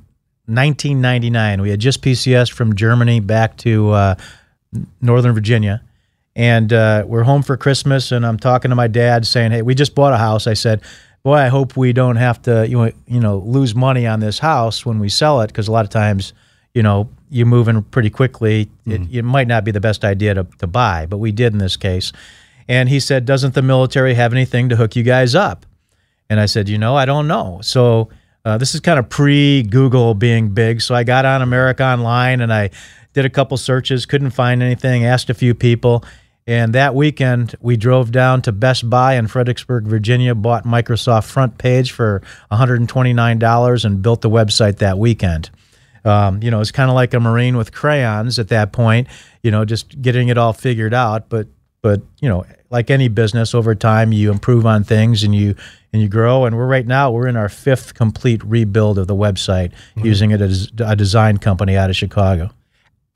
1999. We had just PCS from Germany back to uh, Northern Virginia, and uh, we're home for Christmas. And I'm talking to my dad, saying, "Hey, we just bought a house." I said, "Boy, I hope we don't have to, you know, you know, lose money on this house when we sell it, because a lot of times, you know, you're moving pretty quickly. It, it might not be the best idea to, to buy, but we did in this case." And he said, "Doesn't the military have anything to hook you guys up?" And I said, you know, I don't know. So uh, this is kind of pre Google being big. So I got on America Online and I did a couple searches, couldn't find anything, asked a few people. And that weekend, we drove down to Best Buy in Fredericksburg, Virginia, bought Microsoft Front Page for $129 and built the website that weekend. Um, you know, it's kind of like a Marine with crayons at that point, you know, just getting it all figured out. But, but, you know, like any business over time, you improve on things and you, and you grow. And we're right now, we're in our fifth complete rebuild of the website using it as a design company out of Chicago.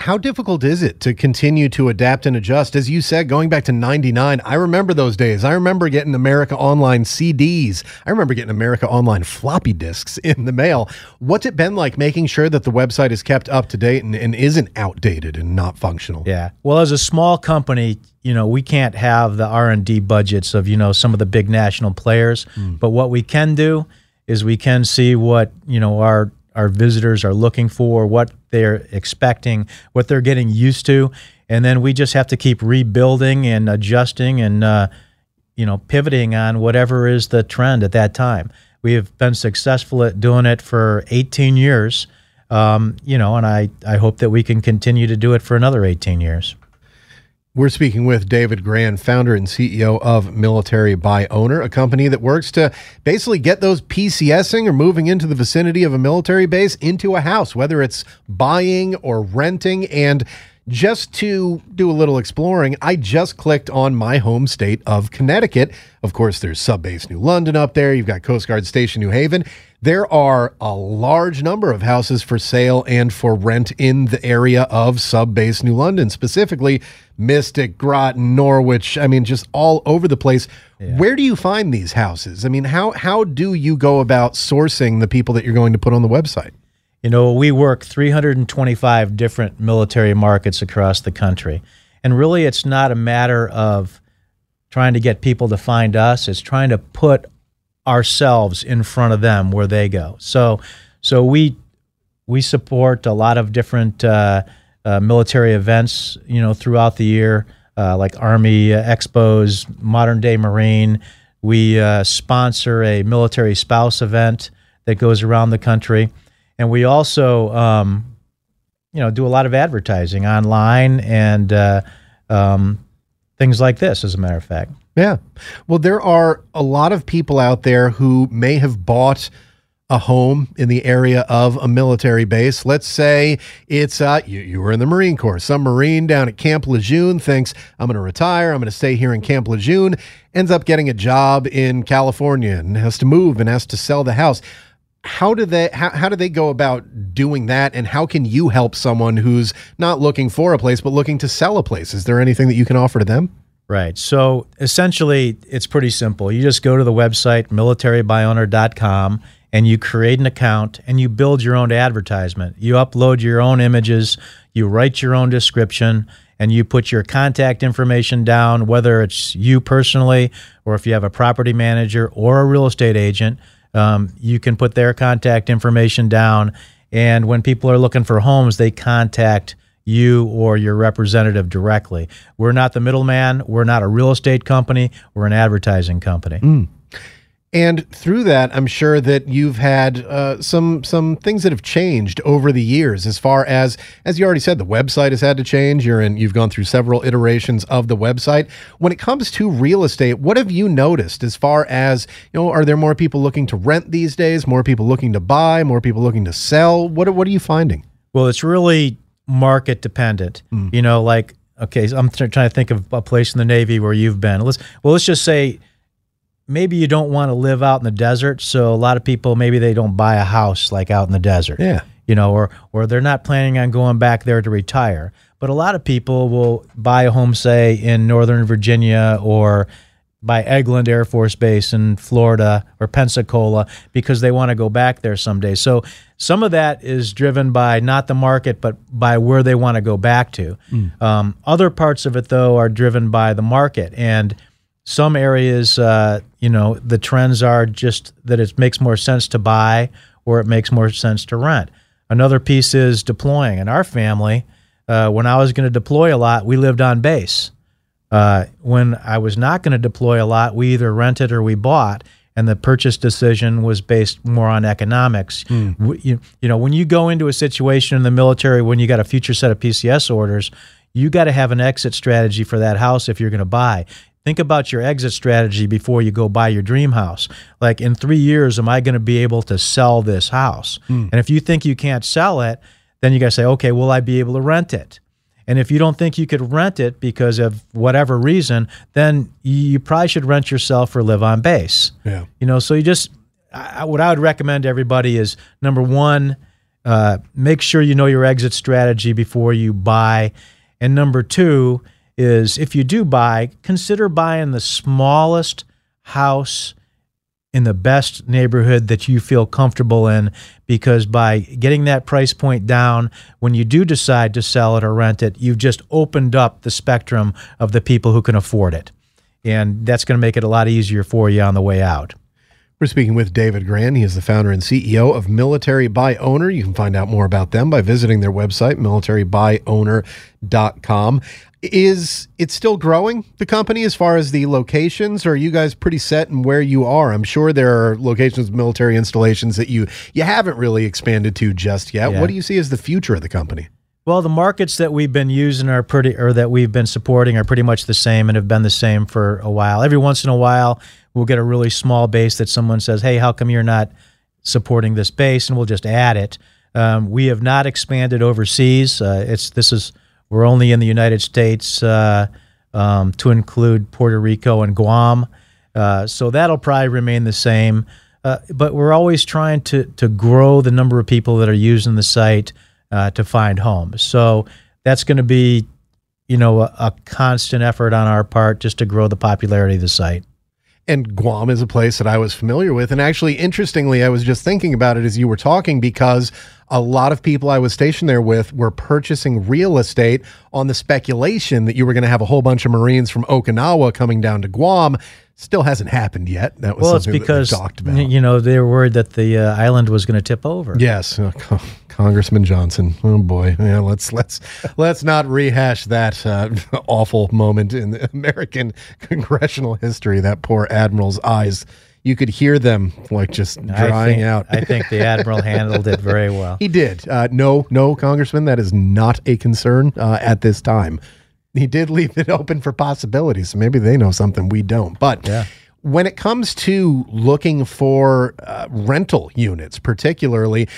How difficult is it to continue to adapt and adjust? As you said, going back to 99, I remember those days. I remember getting America Online CDs. I remember getting America Online floppy disks in the mail. What's it been like making sure that the website is kept up to date and, and isn't outdated and not functional? Yeah. Well, as a small company, you know, we can't have the R&D budgets of, you know, some of the big national players, hmm. but what we can do is we can see what, you know, our our visitors are looking for, what they're expecting, what they're getting used to, and then we just have to keep rebuilding and adjusting and uh, you know pivoting on whatever is the trend at that time. We have been successful at doing it for 18 years, um, you know, and I I hope that we can continue to do it for another 18 years. We're speaking with David Gran, founder and CEO of Military by Owner, a company that works to basically get those PCSing or moving into the vicinity of a military base into a house, whether it's buying or renting. And just to do a little exploring, I just clicked on my home state of Connecticut. Of course, there's Subbase New London up there. You've got Coast Guard Station New Haven. There are a large number of houses for sale and for rent in the area of Subbase New London, specifically Mystic, Groton, Norwich. I mean, just all over the place. Where do you find these houses? I mean, how how do you go about sourcing the people that you're going to put on the website? You know, we work 325 different military markets across the country. And really, it's not a matter of trying to get people to find us, it's trying to put ourselves in front of them where they go. So, so we we support a lot of different uh, uh, military events, you know, throughout the year, uh, like Army expos, Modern Day Marine. We uh, sponsor a military spouse event that goes around the country, and we also, um, you know, do a lot of advertising online and uh, um, things like this. As a matter of fact. Yeah. Well, there are a lot of people out there who may have bought a home in the area of a military base. Let's say it's uh, you, you were in the Marine Corps. Some Marine down at Camp Lejeune thinks, I'm going to retire. I'm going to stay here in Camp Lejeune. Ends up getting a job in California and has to move and has to sell the house. How do they how, how do they go about doing that and how can you help someone who's not looking for a place but looking to sell a place? Is there anything that you can offer to them? Right. So essentially, it's pretty simple. You just go to the website, militarybyowner.com, and you create an account and you build your own advertisement. You upload your own images, you write your own description, and you put your contact information down, whether it's you personally or if you have a property manager or a real estate agent. Um, you can put their contact information down. And when people are looking for homes, they contact you or your representative directly. We're not the middleman. We're not a real estate company. We're an advertising company. Mm. And through that, I'm sure that you've had uh, some some things that have changed over the years. As far as as you already said, the website has had to change. You're in. You've gone through several iterations of the website. When it comes to real estate, what have you noticed? As far as you know, are there more people looking to rent these days? More people looking to buy? More people looking to sell? What are, what are you finding? Well, it's really market dependent. Mm. You know, like okay, so I'm th- trying to think of a place in the Navy where you've been. Let's well, let's just say maybe you don't want to live out in the desert, so a lot of people maybe they don't buy a house like out in the desert. Yeah. You know, or or they're not planning on going back there to retire. But a lot of people will buy a home, say in Northern Virginia or by Eglin Air Force Base in Florida or Pensacola because they want to go back there someday. So some of that is driven by not the market, but by where they want to go back to. Mm. Um, other parts of it, though, are driven by the market. And some areas, uh, you know, the trends are just that it makes more sense to buy or it makes more sense to rent. Another piece is deploying. In our family, uh, when I was going to deploy a lot, we lived on base. Uh, when I was not going to deploy a lot, we either rented or we bought, and the purchase decision was based more on economics. Mm. You, you know, when you go into a situation in the military, when you got a future set of PCS orders, you got to have an exit strategy for that house if you're going to buy. Think about your exit strategy before you go buy your dream house. Like in three years, am I going to be able to sell this house? Mm. And if you think you can't sell it, then you got to say, okay, will I be able to rent it? And if you don't think you could rent it because of whatever reason, then you probably should rent yourself or live on base. Yeah. You know, so you just, I, what I would recommend to everybody is number one, uh, make sure you know your exit strategy before you buy. And number two is if you do buy, consider buying the smallest house in the best neighborhood that you feel comfortable in because by getting that price point down when you do decide to sell it or rent it you've just opened up the spectrum of the people who can afford it and that's going to make it a lot easier for you on the way out we're speaking with David Gran. He is the founder and CEO of Military by Owner. You can find out more about them by visiting their website, militarybyowner.com. Is it still growing, the company, as far as the locations? Or are you guys pretty set in where you are? I'm sure there are locations military installations that you, you haven't really expanded to just yet. Yeah. What do you see as the future of the company? Well, the markets that we've been using are pretty, or that we've been supporting are pretty much the same and have been the same for a while. Every once in a while, we'll get a really small base that someone says, "Hey, how come you're not supporting this base?" and we'll just add it. Um, we have not expanded overseas. Uh, it's this is We're only in the United States uh, um, to include Puerto Rico and Guam. Uh, so that'll probably remain the same. Uh, but we're always trying to, to grow the number of people that are using the site uh, to find homes. So that's going to be, you know, a, a constant effort on our part just to grow the popularity of the site. And Guam is a place that I was familiar with. And actually, interestingly, I was just thinking about it as you were talking because a lot of people I was stationed there with were purchasing real estate on the speculation that you were going to have a whole bunch of Marines from Okinawa coming down to Guam. Still hasn't happened yet. That was well, it's because we talked about. you know they were worried that the uh, island was going to tip over. Yes, Co- Congressman Johnson. Oh boy, yeah. Let's let's let's not rehash that uh, awful moment in the American congressional history. That poor admiral's eyes. You could hear them like just I drying think- out. I think the admiral handled it very well. He did. Uh, no, no, Congressman, that is not a concern uh, at this time. He did leave it open for possibilities, so maybe they know something we don't. But when it comes to looking for uh, rental units, particularly,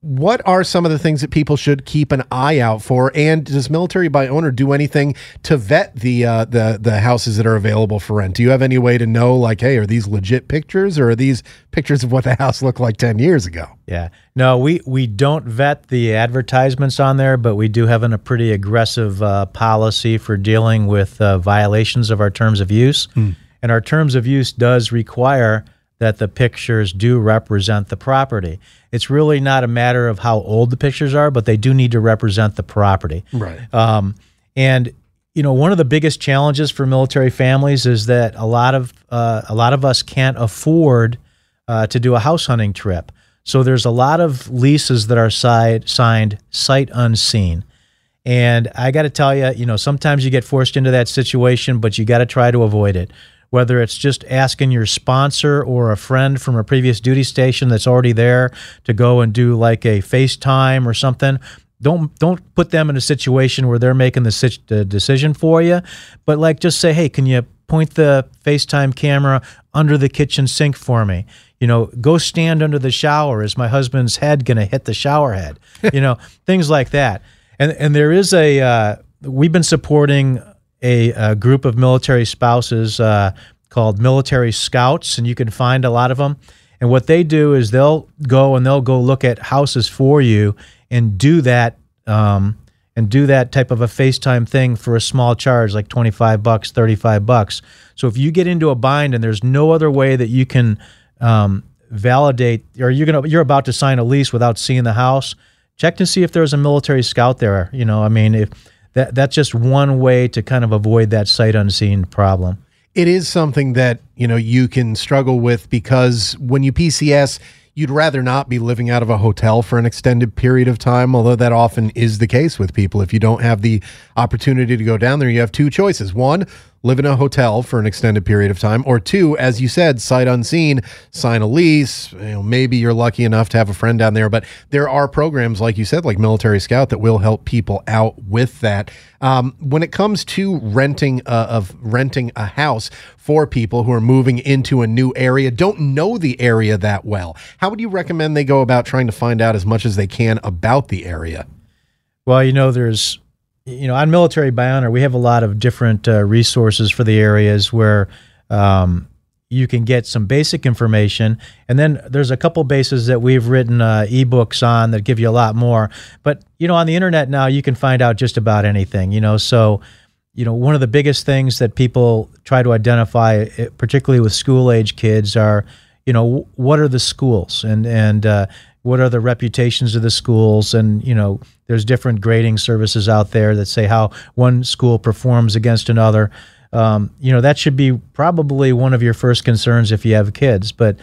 what are some of the things that people should keep an eye out for? And does Military by Owner do anything to vet the uh, the the houses that are available for rent? Do you have any way to know, like, hey, are these legit pictures, or are these pictures of what the house looked like ten years ago? Yeah. No, we, we don't vet the advertisements on there, but we do have an, a pretty aggressive uh, policy for dealing with uh, violations of our terms of use. And our terms of use does require that the pictures do represent the property. It's really not a matter of how old the pictures are, but they do need to represent the property. Right. Um, and you know, one of the biggest challenges for military families is that a lot of uh, a lot of us can't afford uh, to do a house hunting trip. So there's a lot of leases that are side, signed sight unseen. And I got to tell you, you know, sometimes you get forced into that situation, but you got to try to avoid it. Whether it's just asking your sponsor or a friend from a previous duty station that's already there to go and do like a FaceTime or something, don't don't put them in a situation where they're making the, the decision for you. But like, just say, hey, can you point the FaceTime camera under the kitchen sink for me? You know, go stand under the shower. Is my husband's head going to hit the shower head? You know, things like that. And and there is a uh, we've been supporting a, a group of military spouses uh, called Military Scouts, and you can find a lot of them. And what they do is they'll go and they'll go look at houses for you and do that um, and do that type of a FaceTime thing for a small charge, like twenty five bucks, thirty five bucks. So if you get into a bind and there's no other way that you can um, validate, or you're gonna you're about to sign a lease without seeing the house, check to see if there's a military scout there. You know, I mean, if that that's just one way to kind of avoid that sight unseen problem. it is something that you know you can struggle with because when you PCS, you'd rather not be living out of a hotel for an extended period of time. Although that often is the case with people. If you don't have the opportunity to go down there, you have two choices: one, live in a hotel for an extended period of time, or two, as you said, sight unseen, sign a lease. You know, maybe you're lucky enough to have a friend down there, but there are programs like you said, like Military Scout, that will help people out with that. Um, when it comes to renting of renting a house for people who are moving into a new area, don't know the area that well, how would you recommend they go about trying to find out as much as they can about the area? Well, you know, there's, you know, on Military by we have a lot of different uh, resources for the areas where um, you can get some basic information. And then there's a couple bases that we've written uh, ebooks on that give you a lot more. But, you know, on the internet now, you can find out just about anything, you know. So, you know, one of the biggest things that people try to identify, eh, particularly with school age kids, are, you know, what are the schools and, and, uh, what are the reputations of the schools? And you know there's different grading services out there that say how one school performs against another. Um, you know that should be probably one of your first concerns if you have kids. But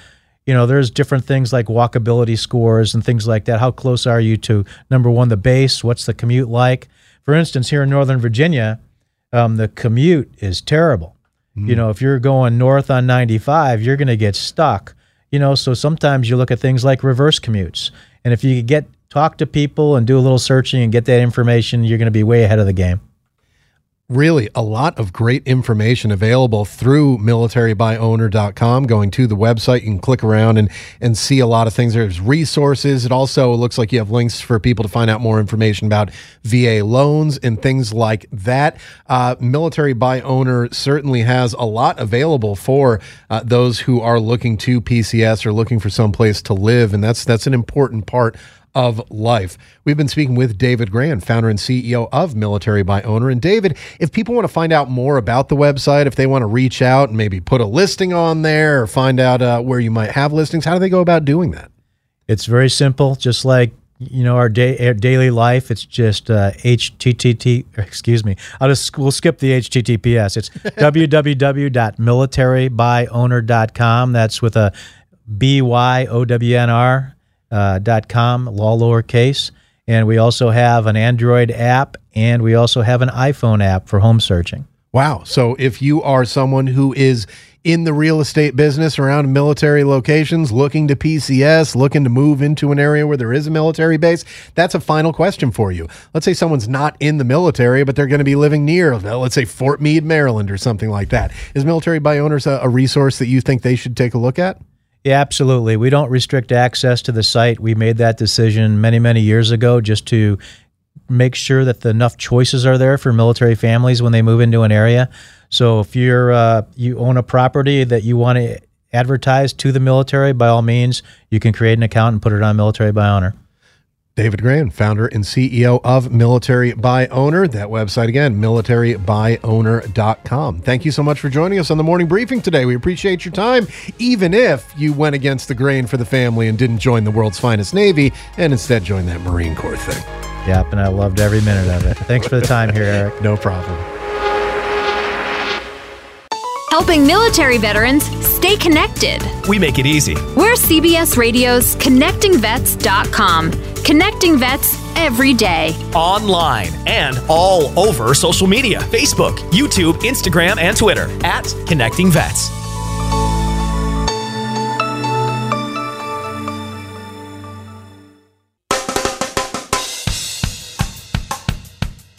you know there's different things like walkability scores and things like that. How close are you to number one the base? What's the commute like? For instance here in northern virginia um, the commute is terrible. You know if you're going north on 95 you're going to get stuck you know so sometimes you look at things like reverse commutes. And if you get talk to people and do a little searching and get that information you're going to be way ahead of the game really a lot of great information available through militarybyowner.com going to the website. You can click around and and see a lot of things. There's resources. It also looks like you have links for people to find out more information about va loans and things like that. Uh, military by owner certainly has a lot available for uh, those who are looking to pcs or looking for some place to live. And that's that's an important part of life. We've been speaking with David Gran, founder and CEO of Military by Owner. And David, if people want to find out more about the website, if they want to reach out and maybe put a listing on there or find out uh, where you might have listings, how do they go about doing that? It's very simple, just like you know our day our daily life. It's just uh, HTTP. Excuse me. I'll just we'll skip the HTTPS. It's www.militarybyowner.com. That's with a B Y O W N R uh, com, all lowercase. And we also have an Android app and we also have an iPhone app for home searching. Wow. So if you are someone who is in the real estate business around military locations, looking to PCS, looking to move into an area where there is a military base, that's a final question for you. Let's say someone's not in the military, but they're going to be living near, let's say Fort Meade, Maryland, or something like that. Is Military by Owners a, a resource that you think they should take a look at? Yeah, absolutely. We don't restrict access to the site. We made that decision many, many years ago just to make sure that the enough choices are there for military families when they move into an area. So if you're uh, you own a property that you want to advertise to the military, by all means, you can create an account and put it on Military by Owner. David Gran, founder and CEO of Military by Owner. That website again, militarybyowner.com. Thank you so much for joining us on the morning briefing today. We appreciate your time, even if you went against the grain for the family and didn't join the world's finest Navy and instead joined that Marine Corps thing. Yep, and I loved every minute of it. Thanks for the time here, Eric. no problem. Helping military veterans stay connected. We make it easy. We're CBS Radio's ConnectingVets.com, connecting vets every day. Online and all over social media Facebook, YouTube, Instagram, and Twitter at Connecting Vets.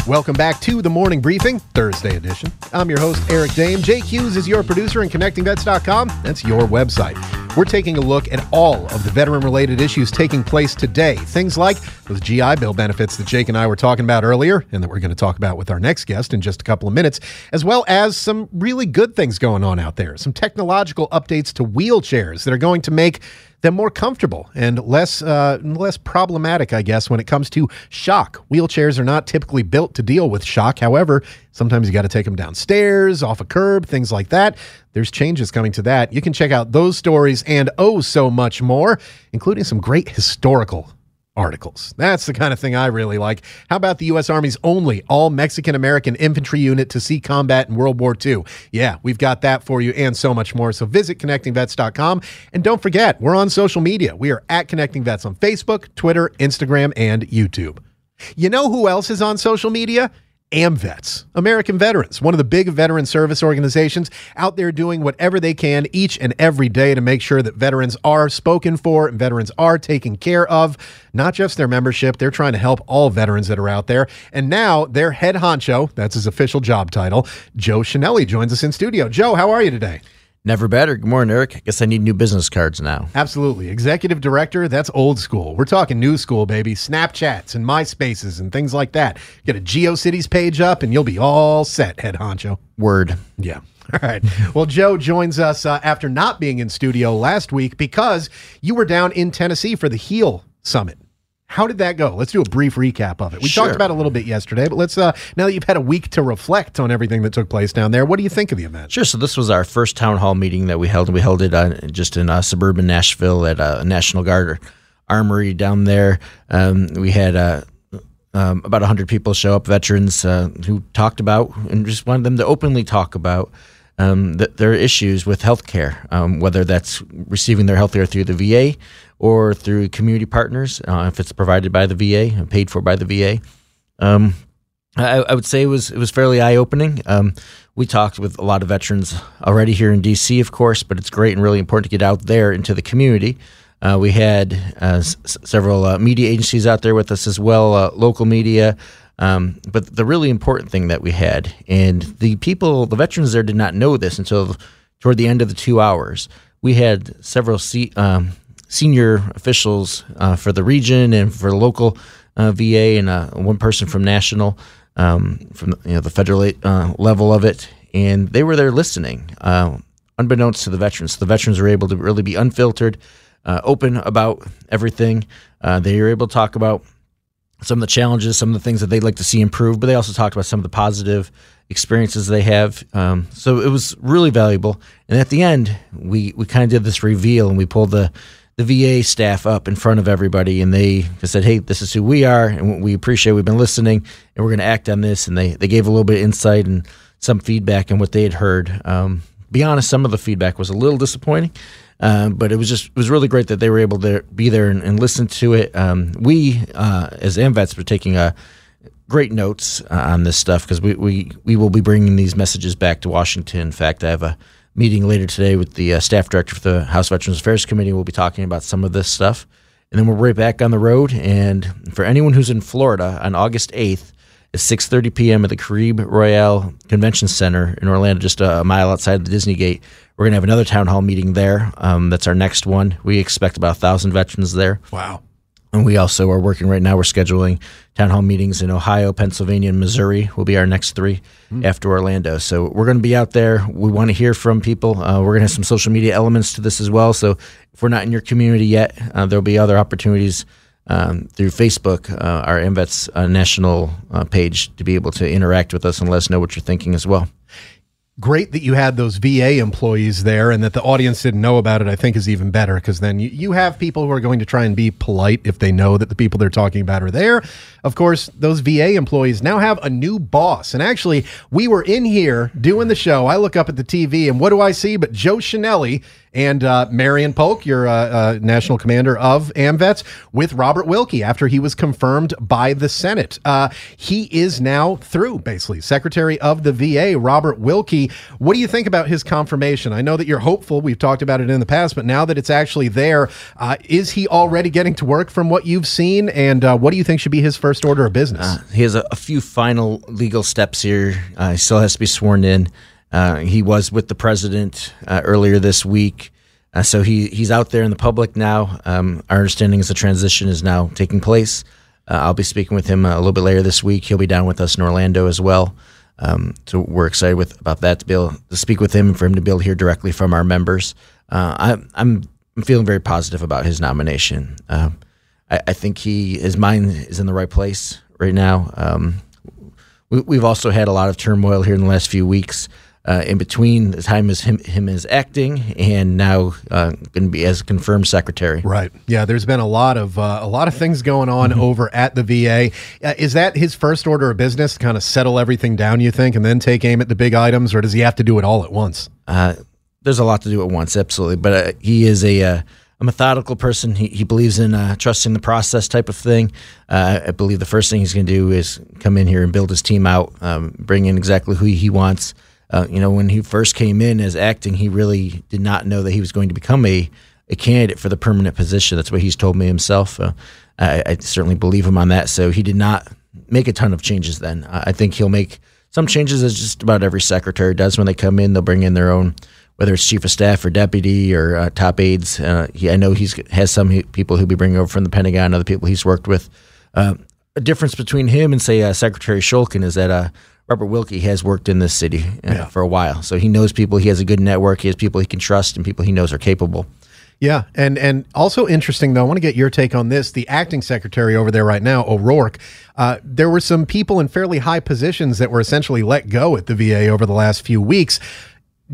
Welcome back to the morning briefing, Thursday edition. I'm your host, Eric Dehm. Jake Hughes is your producer, and ConnectingVets.com, that's your website. We're taking a look at all of the veteran related issues taking place today. Things like those GI Bill benefits that Jake and I were talking about earlier, and that we're going to talk about with our next guest in just a couple of minutes, as well as some really good things going on out there. Some technological updates to wheelchairs that are going to make them more comfortable and less uh, less problematic, I guess, when it comes to shock. Wheelchairs are not typically built to deal with shock. However, sometimes you got to take them downstairs, off a curb, things like that. There's changes coming to that. You can check out those stories and oh so much more, including some great historical articles. That's the kind of thing I really like. How about the U.S. Army's only all Mexican American infantry unit to see combat in World War II? Yeah, we've got that for you and so much more. So visit connectingvets.com. And don't forget, we're on social media. We are at Connecting Vets on Facebook, Twitter, Instagram, and YouTube. You know who else is on social media? AMVETS, American Veterans, one of the big veteran service organizations out there doing whatever they can each and every day to make sure that veterans are spoken for and veterans are taken care of. Not just their membership, they're trying to help all veterans that are out there. And now their head honcho, that's his official job title, Joe Chenelly joins us in studio. Joe, how are you today? Never better. Good morning, Eric. I guess I need new business cards now. Absolutely. Executive director, that's old school. We're talking new school, baby. Snapchats and MySpaces and things like that. Get a GeoCities page up and you'll be all set, head honcho. Word. Yeah. All right. Well, Joe joins us uh, after not being in studio last week because you were down in Tennessee for the HEAL Summit. How did that go? Let's do a brief recap of it. We Sure. talked about it a little bit yesterday, but let's uh now that you've had a week to reflect on everything that took place down there, what do you think of the event? Sure. So this was our first town hall meeting that we held. We held it uh, just in uh, suburban Nashville at uh, National Guard Armory down there. Um, we had uh, um, about 100 people show up, veterans uh, who talked about and just wanted them to openly talk about um, th- their issues with healthcare, um, whether that's receiving their healthcare through the VA or through community partners, uh, if it's provided by the VA and paid for by the VA. Um, I, I would say it was it was fairly eye opening. Um, we talked with a lot of veterans already here in DC, of course, but it's great and really important to get out there into the community. Uh, we had uh, s- several uh, media agencies out there with us as well, uh, local media, Um, but the really important thing that we had, and the people, the veterans there did not know this until toward the end of the two hours. We had several se- um, senior officials uh, for the region and for the local uh, VA, and uh, one person from national, um, from you know the federal uh, level of it, and they were there listening, uh, unbeknownst to the veterans. The veterans were able to really be unfiltered, uh, open about everything. they were able to talk about some of the challenges, some of the things that they'd like to see improve, but they also talked about some of the positive experiences they have. Um, so it was really valuable. And at the end, we, we kind of did this reveal and we pulled the, the VA staff up in front of everybody and they said, Hey, this is who we are and we appreciate we've been listening and we're going to act on this. And they, they gave a little bit of insight and some feedback on what they had heard. Um, be honest, some of the feedback was a little disappointing. Um, but it was just it was really great that they were able to be there and, and listen to it. Um, we uh, as AMVETS were taking uh, great notes uh, on this stuff because we, we we will be bringing these messages back to Washington. In fact, I have a meeting later today with the uh, staff director for the House Veterans Affairs Committee. We'll be talking about some of this stuff, and then we're right back on the road. And for anyone who's in Florida on August eighth. At 6:30 p.m. at the Caribe Royale Convention Center in Orlando, just a mile outside the Disney Gate. We're going to have another town hall meeting there. Um, that's our next one. We expect about a thousand veterans there. Wow. And we also are working right now. We're scheduling town hall meetings in Ohio, Pennsylvania, and Missouri. Will be our next three mm. after Orlando. So we're going to be out there. We want to hear from people. Uh, we're going to have some social media elements to this as well. So if we're not in your community yet, uh, there'll be other opportunities um, through Facebook, uh, our AMVETS uh, national uh, page, to be able to interact with us and let us know what you're thinking as well great that you had those VA employees there and that the audience didn't know about it, I think is even better because then you, you have people who are going to try and be polite if they know that the people they're talking about are there. Of course, those VA employees now have a new boss. And actually, we were in here doing the show. I look up at the TV and what do I see but Joe Chenelly and uh, Marion Polk, your uh, uh, national commander of AMVETS, with Robert Wilkie after he was confirmed by the Senate. Uh, he is now through, basically, Secretary of the VA, Robert Wilkie. What do you think about his confirmation? I know that you're hopeful. We've talked about it in the past, but now that it's actually there, uh, is he already getting to work from what you've seen? And uh, what do you think should be his first order of business? he has a, a, few final legal steps here. he still has to be sworn in. Uh, he was with the president uh, earlier this week. Uh, so he, he's out there in the public now. Um, our understanding is the transition is now taking place. Uh, I'll be speaking with him a little bit later this week. He'll be down with us in Orlando as well. Um, so we're excited with about that to be able to speak with him and for him to be able to hear directly from our members. Uh, I, I'm I'm feeling very positive about his nomination. I, I, think he his mind is in the right place right now. Um, we, have also had a lot of turmoil here in the last few weeks uh, in between the time as him, him as acting and now uh, going to be as confirmed secretary. Right. Yeah. There's been a lot of uh, a lot of things going on mm-hmm. over at the VA. Uh, is that his first order of business? Kind of settle everything down, you think, and then take aim at the big items, or does he have to do it all at once? Uh, there's a lot to do at once, absolutely. But uh, he is a a methodical person. He, he believes in uh, trusting the process type of thing. Uh, I believe the first thing he's going to do is come in here and build his team out, um, bring in exactly who he wants. Uh, you know, when he first came in as acting, he really did not know that he was going to become a, a candidate for the permanent position. That's what he's told me himself. Uh, I, I, certainly believe him on that. So he did not make a ton of changes then. I think he'll make some changes as just about every secretary does when they come in. They'll bring in their own, whether it's chief of staff or deputy or uh, top aides. Uh, he, I know he's has some people who'll be bringing over from the Pentagon, other people he's worked with. Uh, a difference between him and say uh, Secretary Shulkin is that Robert Wilkie has worked in this city uh, yeah. for a while, so he knows people. He has a good network. He has people he can trust and people he knows are capable. Yeah, and and also interesting though. I want to get your take on this. The acting secretary over there right now, O'Rourke. Uh, there were some people in fairly high positions that were essentially let go at the VA over the last few weeks.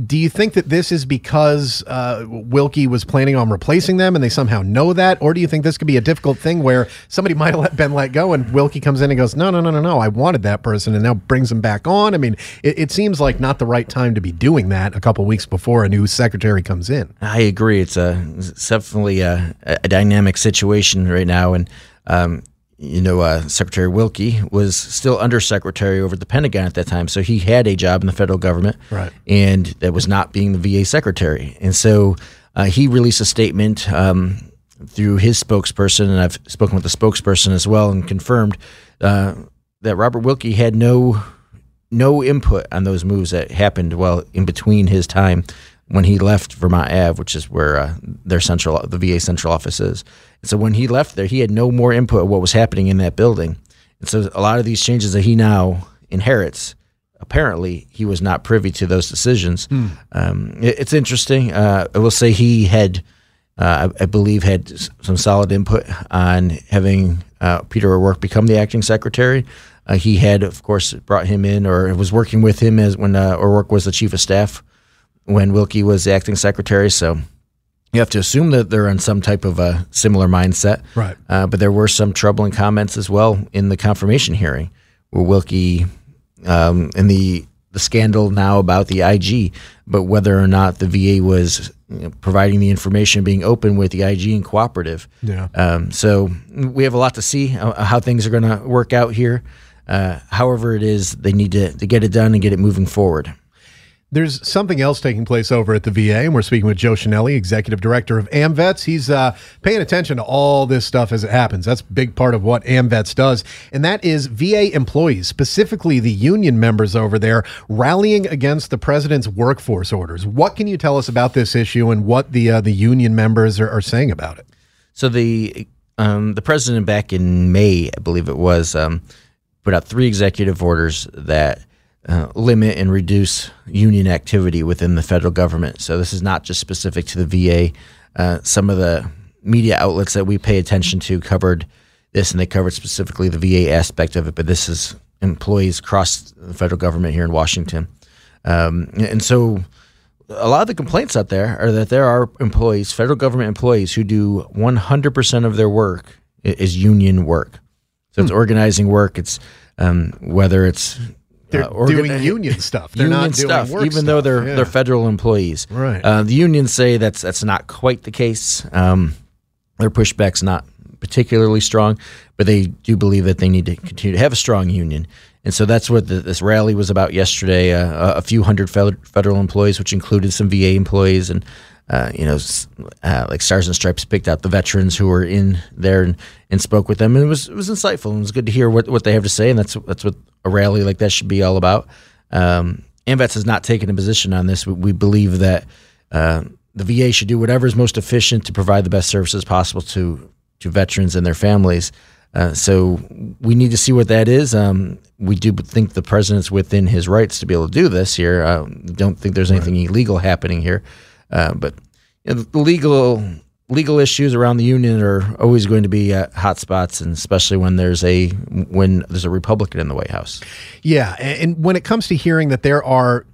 Do you think that this is because uh, Wilkie was planning on replacing them and they somehow know that? Or do you think this could be a difficult thing where somebody might have been let go and Wilkie comes in and goes, no, no, no, no, no, I wanted that person and now brings them back on? I mean, it, it seems like not the right time to be doing that a couple weeks before a new secretary comes in. I agree. It's, a, it's definitely a, a dynamic situation right now. And um, you know, uh, Secretary Wilkie was still undersecretary over the Pentagon at that time, so he had a job in the federal government, right? And that was not being the VA secretary, and so uh, he released a statement um, through his spokesperson, and I've spoken with the spokesperson as well, and confirmed uh, that Robert Wilkie had no no input on those moves that happened while in between his time when he left Vermont Ave, which is where uh, their central the VA central office is. And so when he left there, he had no more input of what was happening in that building. And so a lot of these changes that he now inherits, apparently he was not privy to those decisions. Hmm. Um, it- it's interesting. Uh, I will say he had, uh, I, I believe, had some solid input on having uh, Peter O'Rourke become the acting secretary. Uh, he had, of course, brought him in or was working with him as when uh, O'Rourke was the chief of staff when Wilkie was the acting secretary. So you have to assume that they're on some type of a similar mindset. Right. Uh, but there were some troubling comments as well in the confirmation hearing where Wilkie um, and the the scandal now about the IG, but whether or not the VA was you know, providing the information, being open with the IG and cooperative. Yeah. Um, so we have a lot to see uh, how things are going to work out here. Uh, however, it is they need to, to get it done and get it moving forward. There's something else taking place over at the VA, and we're speaking with Joe Chenelly, executive director of AMVETS. He's uh, paying attention to all this stuff as it happens. That's a big part of what AMVETS does, and that is VA employees, specifically the union members over there, rallying against the president's workforce orders. What can you tell us about this issue and what the uh, the union members are, are saying about it? So the um, the president back in May, I believe it was, um, put out three executive orders that uh, limit and reduce union activity within the federal government. So this is not just specific to the VA. Uh, some of the media outlets that we pay attention to covered this, and they covered specifically the VA aspect of it. But this is employees across the federal government here in Washington, um, and so a lot of the complaints out there are that there are employees, federal government employees, who do 100% of their work is union work. So it's organizing work. It's um, whether it's They're doing union stuff. They're union not doing stuff, work even though they're Yeah. they're federal employees. Right. Uh, the unions say that's that's not quite the case. Um, their pushback's not particularly strong, but they do believe that they need to continue to have a strong union. And so that's what the, this rally was about yesterday. Uh, a- a few hundred federal employees, which included some VA employees, and uh, you know, uh, like Stars and Stripes picked out the veterans who were in there and, and spoke with them, and it was it was insightful and it was good to hear what, what they have to say, and that's that's what a rally like that should be all about. Um, AMVETS has not taken a position on this. We, we believe that uh, the VA should do whatever is most efficient to provide the best services possible to to veterans and their families. Uh, so we need to see what that is. Um, we do think the president's within his rights to be able to do this here. I don't think there's anything illegal happening here, uh, but you know, the legal legal issues around the union are always going to be uh, hot spots, and especially when there's a when there's a Republican in the White House. Yeah, and when it comes to hearing that there are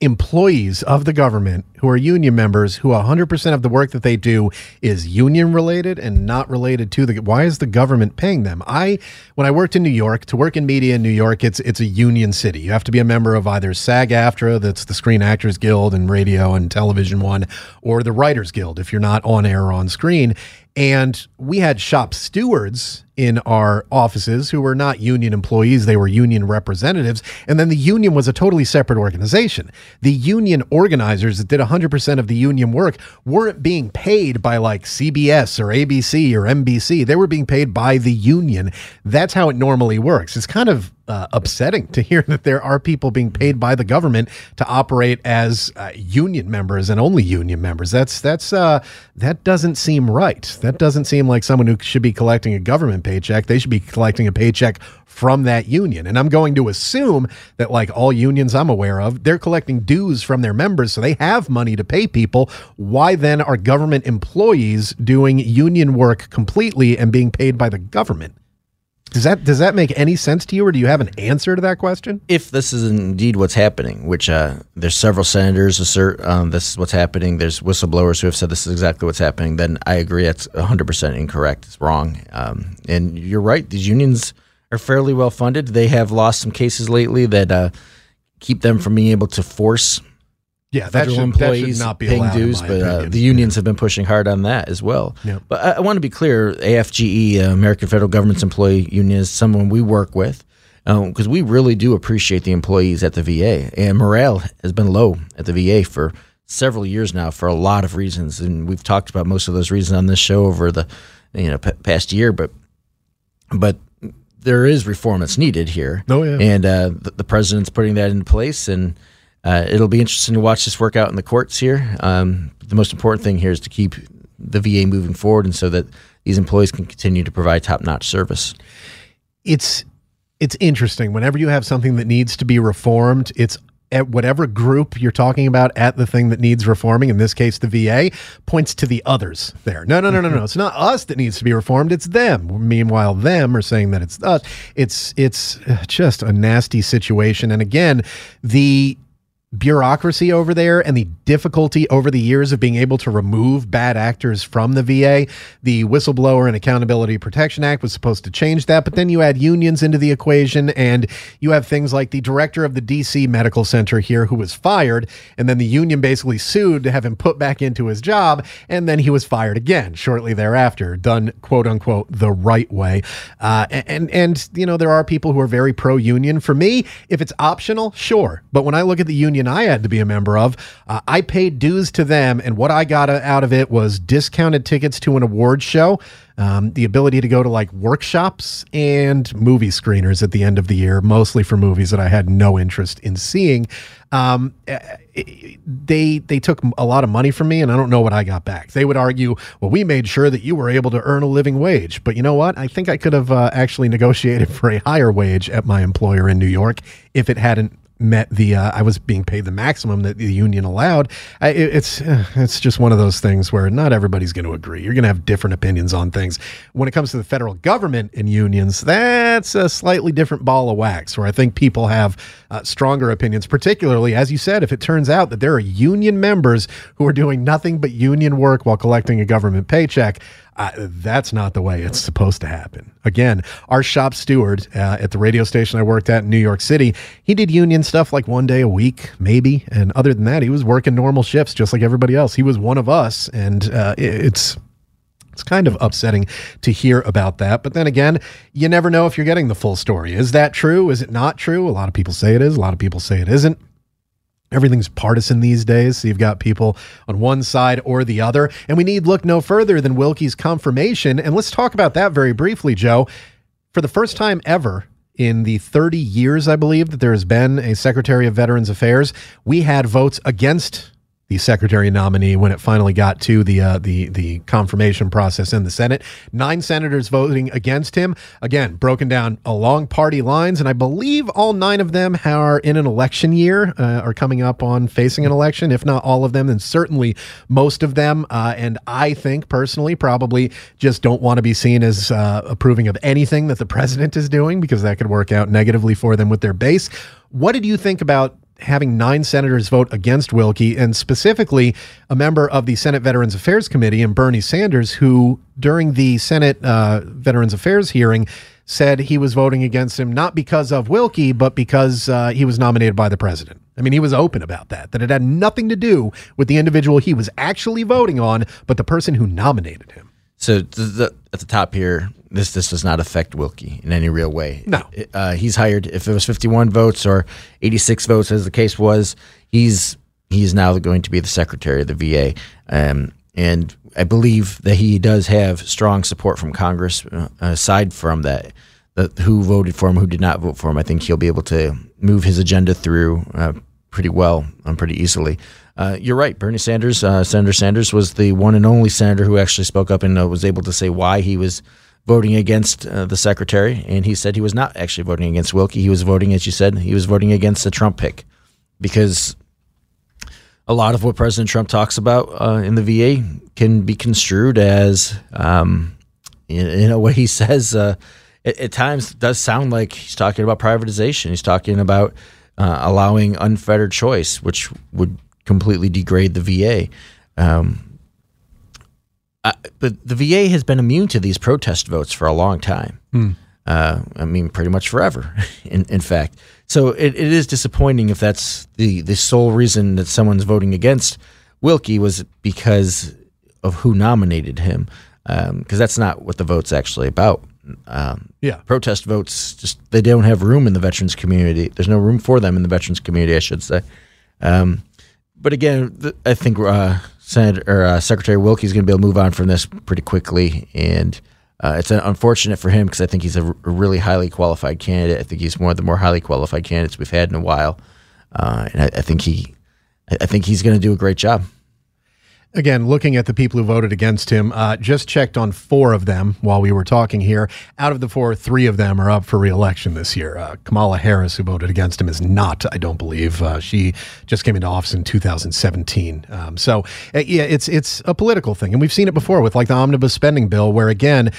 employees of the government who are union members who 100% of the work that they do is union related and not related to the why is the government paying them? I when i worked in new york to work in media in new york it's it's a union city. You have to be a member of either sag aftra that's the screen actors guild and radio and television one or the writers guild if you're not on air or on screen. And we had shop stewards in our offices who were not union employees, they were union representatives. And then the union was a totally separate organization. The union organizers that did 100% of the union work weren't being paid by like CBS or ABC or NBC. They were being paid by the union. That's how it normally works. It's kind of uh, upsetting to hear that there are people being paid by the government to operate as uh, union members and only union members. That's that's uh, that doesn't seem right. That doesn't seem like someone who should be collecting a government paycheck. They should be collecting a paycheck from that union. And I'm going to assume that like all unions I'm aware of, they're collecting dues from their members, so they have money to pay people. Why then are government employees doing union work completely and being paid by the government? Does that does that make any sense to you, or do you have an answer to that question? if this is indeed what's happening, which uh, there's several senators assert um, this is what's happening, there's whistleblowers who have said this is exactly what's happening, then I agree that's 100% incorrect. It's wrong. Um, and you're right, these unions are fairly well funded. They have lost some cases lately that uh, keep them from being able to force Yeah, federal should, employees not be paying dues, but uh, the unions have been pushing hard on that as well. Yep. But I, I want to be clear: AFGE, uh, American Federal Government's Employee Union, is someone we work with because we really do appreciate the employees at the VA, and morale has been low at the VA for several years now for a lot of reasons, and we've talked about most of those reasons on this show over the you know p- past year, but but there is reform that's needed here. Oh, yeah. and uh, the, the president's putting that into place, and uh, it'll be interesting to watch this work out in the courts here. Um, the most important thing here is to keep the VA moving forward, and so that these employees can continue to provide top-notch service. it's it's interesting. Whenever you have something that needs to be reformed it's at whatever group you're talking about at the thing that needs reforming in this case the VA points to the others there. No no no no no. It's not us that needs to be reformed. It's them. Meanwhile them are saying that it's us. It's it's just a nasty situation. And again the bureaucracy over there and the difficulty over the years of being able to remove bad actors from the VA. The Whistleblower and Accountability Protection Act was supposed to change that, but then you add unions into the equation and you have things like the director of the DC Medical Center here who was fired, and then the union basically sued to have him put back into his job, and then he was fired again shortly thereafter, done quote unquote the right way. Uh, and and you know there are people who are very pro union. For me, if it's optional, sure, but when I look at the union I had to be a member of, uh, I paid dues to them, and what I got out of it was discounted tickets to an award show, um, the ability to go to like workshops and movie screeners at the end of the year, mostly for movies that I had no interest in seeing. Um, eh, eh, they they took a lot of money from me, and I don't know what I got back. They would argue, "Well, we made sure that you were able to earn a living wage," but you know what? I think I could have uh, actually negotiated for a higher wage at my employer in New York if it hadn't met the uh, I was being paid the maximum that the union allowed. I, it, it's uh, it's just one of those things where not everybody's going to agree. You're going to have different opinions on things. When it comes to the federal government and unions, that's a slightly different ball of wax. Where I think people have uh, stronger opinions, particularly as you said, if it turns out that there are union members who are doing nothing but union work while collecting a government paycheck. Uh, that's not the way it's supposed to happen. Again, our shop steward uh, at the radio station I worked at in New York City, he did union stuff like one day a week, maybe. And other than that, he was working normal shifts just like everybody else. He was one of us. And uh, it- it's. It's kind of upsetting to hear about that. But then again, you never know if you're getting the full story. Is that true? Is it not true? A lot of people say it is. A lot of people say it isn't. Everything's partisan these days. So you've got people on one side or the other. And we need look no further than Wilkie's confirmation. And let's talk about that very briefly, Joe. For the first time ever in the 30 years, I believe, that there has been a Secretary of Veterans Affairs, we had votes against the secretary nominee when it finally got to the uh, the the confirmation process in the Senate. Nine senators voting against him. Again, broken down along party lines, and I believe all nine of them are in an election year, uh, are coming up on facing an election. If not all of them, then certainly most of them. Uh, and I think personally, probably just don't want to be seen as uh, approving of anything that the president is doing because that could work out negatively for them with their base. What did you think about having nine senators vote against Wilkie, and specifically a member of the Senate Veterans Affairs Committee, and Bernie Sanders, who during the Senate uh, Veterans Affairs hearing said he was voting against him not because of Wilkie, but because uh, he was nominated by the president. I mean, he was open about that, that it had nothing to do with the individual he was actually voting on, but the person who nominated him. So at the top here, this this does not affect Wilkie in any real way. No. uh, he's hired. If it was 51 votes or 86 votes, as the case was, he's he's now going to be the secretary of the VA. Um, and I believe that he does have strong support from Congress. Uh, aside from that, the, who voted for him, who did not vote for him, I think he'll be able to move his agenda through uh, pretty well and pretty easily. Uh, you're right. Bernie Sanders, uh, Senator Sanders, was the one and only senator who actually spoke up and uh, was able to say why he was voting against uh, the secretary. And he said he was not actually voting against Wilkie. He was voting, as you said, he was voting against the Trump pick because a lot of what President Trump talks about uh, in the VA can be construed as, um, in, in a way, he says uh, at, times does sound like he's talking about privatization. He's talking about uh, allowing unfettered choice, which would completely degrade the VA. Um, uh, but the VA has been immune to these protest votes for a long time. Hmm. Uh, I mean, pretty much forever, in, in fact. So it, it is disappointing if that's the, the sole reason that someone's voting against Wilkie was because of who nominated him, because that's not what the vote's actually about. Um, Yeah. protest votes just they don't have room in the veterans community. There's no room for them in the veterans community, I should say. Um, but again, th- I think uh, Senator or uh, Secretary Wilkie is going to be able to move on from this pretty quickly, and uh, it's unfortunate for him because I think he's a, r- a really highly qualified candidate. I think he's one of the more highly qualified candidates we've had in a while, uh, and I, I think he, I think he's going to do a great job. Again, looking at the people who voted against him, uh, just checked on four of them while we were talking here. Out of the four, three of them are up for reelection this year. Uh, Kamala Harris, who voted against him, is not, I don't believe. Uh, she just came into office in 2017. Um, so, uh, yeah, it's it's a political thing. And we've seen it before with like the omnibus spending bill, where again,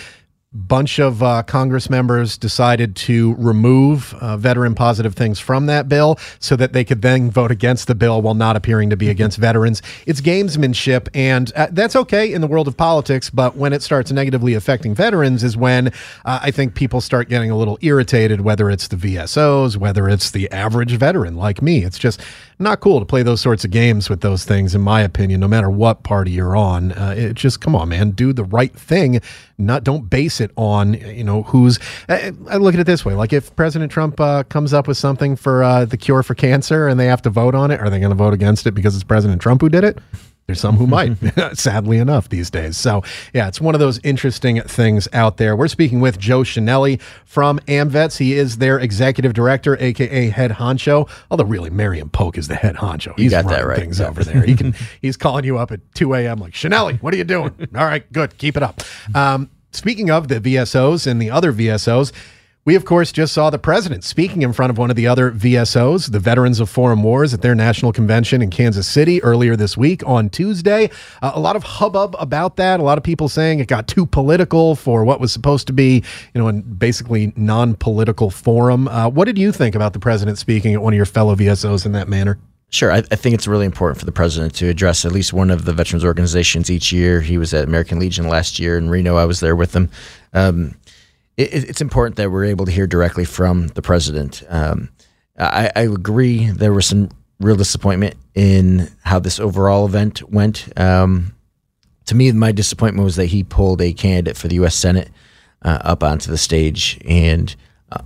bunch of uh, Congress members decided to remove uh, veteran positive things from that bill so that they could then vote against the bill while not appearing to be against veterans. It's gamesmanship, and uh, that's okay in the world of politics. But when it starts negatively affecting veterans, is when uh, I think people start getting a little irritated. Whether it's the VSOs, whether it's the average veteran like me, it's just not cool to play those sorts of games with those things, in my opinion. No matter what party you're on, uh, it just come on, man, do the right thing. Not don't base it on you know who's. I, I look at it this way: like if President Trump uh, comes up with something for uh, the cure for cancer and they have to vote on it, are they going to vote against it because it's President Trump who did it? There's some who might, sadly enough, these days. So, yeah, it's one of those interesting things out there. We're speaking with Joe Chenelly from AmVets. He is their executive director, aka head honcho. Although, really, Marion Polk is the head honcho. You He's got that right. Things over there. He can. he's calling you up at 2 a.m. like Chenelly. What are you doing? All right, good. Keep it up. Um, speaking of the VSOs and the other VSOs. We, of course, just saw the president speaking in front of one of the other VSOs, the Veterans of Foreign Wars, at their national convention in Kansas City earlier this week on Tuesday. Uh, a lot of hubbub about that. A lot of people saying it got too political for what was supposed to be, you know, a basically non political forum. Uh, what did you think about the president speaking at one of your fellow VSOs in that manner? Sure, I, I think it's really important for the president to address at least one of the veterans organizations each year. He was at American Legion last year in Reno. I was there with him. Um, it, it's important that we're able to hear directly from the president. Um, I, I, agree. There was some real disappointment in how this overall event went. Um, to me, my disappointment was that he pulled a candidate for the U.S. Senate uh, up onto the stage and uh,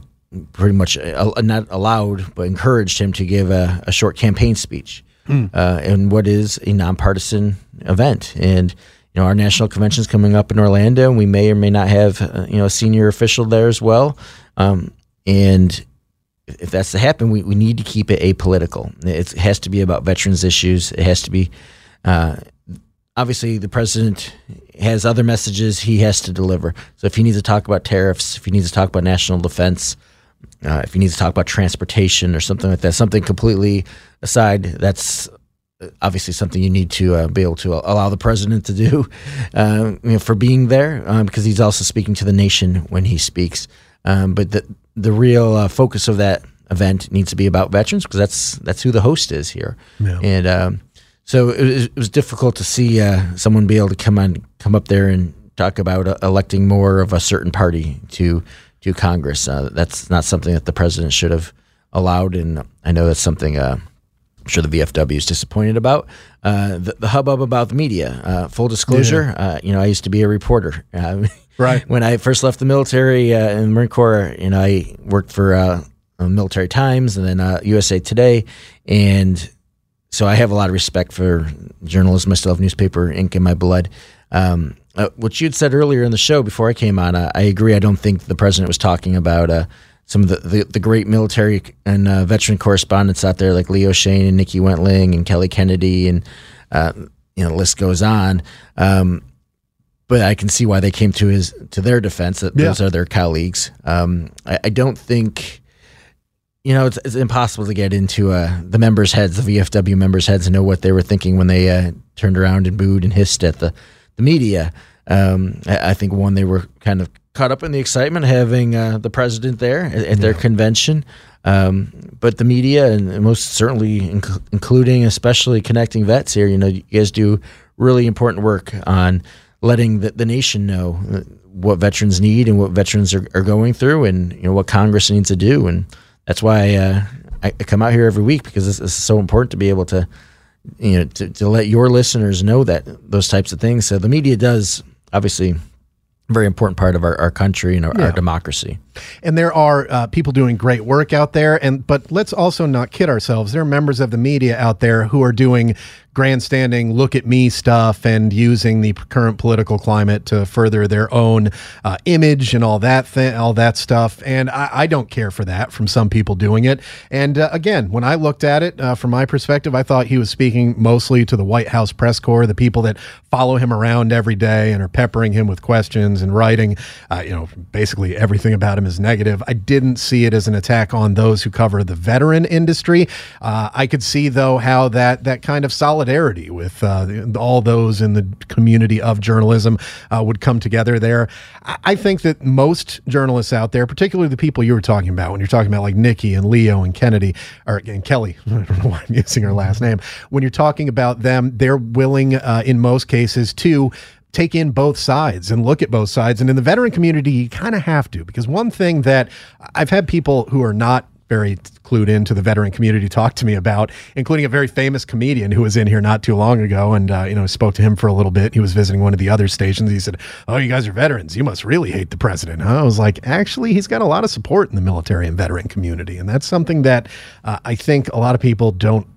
pretty much uh, not allowed, but encouraged him to give a, a short campaign speech uh, in what is a nonpartisan event. And you know, our national convention is coming up in Orlando, and we may or may not have uh, you know a senior official there as well. Um, and if that's to happen, we, we need to keep it apolitical. It has to be about veterans issues. It has to be. Uh, obviously, the president has other messages he has to deliver. So if he needs to talk about tariffs, if he needs to talk about national defense, uh, if he needs to talk about transportation or something like that, something completely aside, that's obviously something you need to uh, be able to allow the president to do uh, you know, for being there um, because he's also speaking to the nation when he speaks. Um, but the the real uh, focus of that event needs to be about veterans because that's that's who the host is here. Yeah. And um, so it was, it was difficult to see uh, someone be able to come on come up there and talk about uh, electing more of a certain party to to Congress. Uh, that's not something that the president should have allowed, and I know that's something. Uh, I'm sure the VFW is disappointed about uh, the, the hubbub about the media. Uh, full disclosure, uh, you know, I used to be a reporter. Uh, Right. when I first left the military uh, in the Marine Corps, you know, I worked for uh, Military Times and then uh, USA Today, and so I have a lot of respect for journalism. I still have newspaper ink in my blood. Um, uh, what you had said earlier in the show before I came on, uh, I agree. I don't think the president was talking about uh, some of the, the, the great military and uh, veteran correspondents out there like Leo Shane and Nikki Wentling and Kelly Kennedy and uh, you know the list goes on. Um, but I can see why they came to his to their defense. That Yeah. those are their colleagues. Um, I, I don't think you know it's, it's impossible to get into uh, the members' heads, the VFW members' heads, and know what they were thinking when they uh, turned around and booed and hissed at the the media. Um, I, I think one they were kind of caught up in the excitement having uh, the president there at, at their convention. Um, but the media and most certainly, inc- including especially connecting vets here, you know, you guys do really important work on letting the, the nation know uh, what veterans need and what veterans are, are going through and you know what Congress needs to do. And that's why uh, I, I come out here every week because this is so important to be able to you know to, to let your listeners know that those types of things. So the media does obviously very important part of our, our country and our, our democracy. And there are uh, people doing great work out there, and but let's also not kid ourselves. There are members of the media out there who are doing grandstanding look at me stuff and using the current political climate to further their own uh, image and all that th- all that stuff. And I, I, don't care for that from some people doing it. And uh, again when I looked at it uh, from my perspective I thought he was speaking mostly to the White House press corps the people that follow him around every day and are peppering him with questions and writing uh, you know basically everything about him is negative I didn't see it as an attack on those who cover the veteran industry uh, I could see though how that that kind of solidarity with uh, all those in the community of journalism uh, would come together there. I think that most journalists out there, particularly the people you were talking about, when you're talking about like Nikki and Leo and Kennedy or and Kelly, I don't know why I'm using her last name. When you're talking about them, they're willing, uh, in most cases, to take in both sides and look at both sides. And in the veteran community, you kind of have to, because one thing that I've had people who are not very clued into the veteran community talk to me about, including a very famous comedian who was in here not too long ago, and uh, you know spoke to him for a little bit. He was visiting one of the other stations. He said, "Oh, you guys are veterans. You must really hate the president." Huh? I was like, "Actually, he's got a lot of support in the military and veteran community, and that's something that uh, I think a lot of people don't."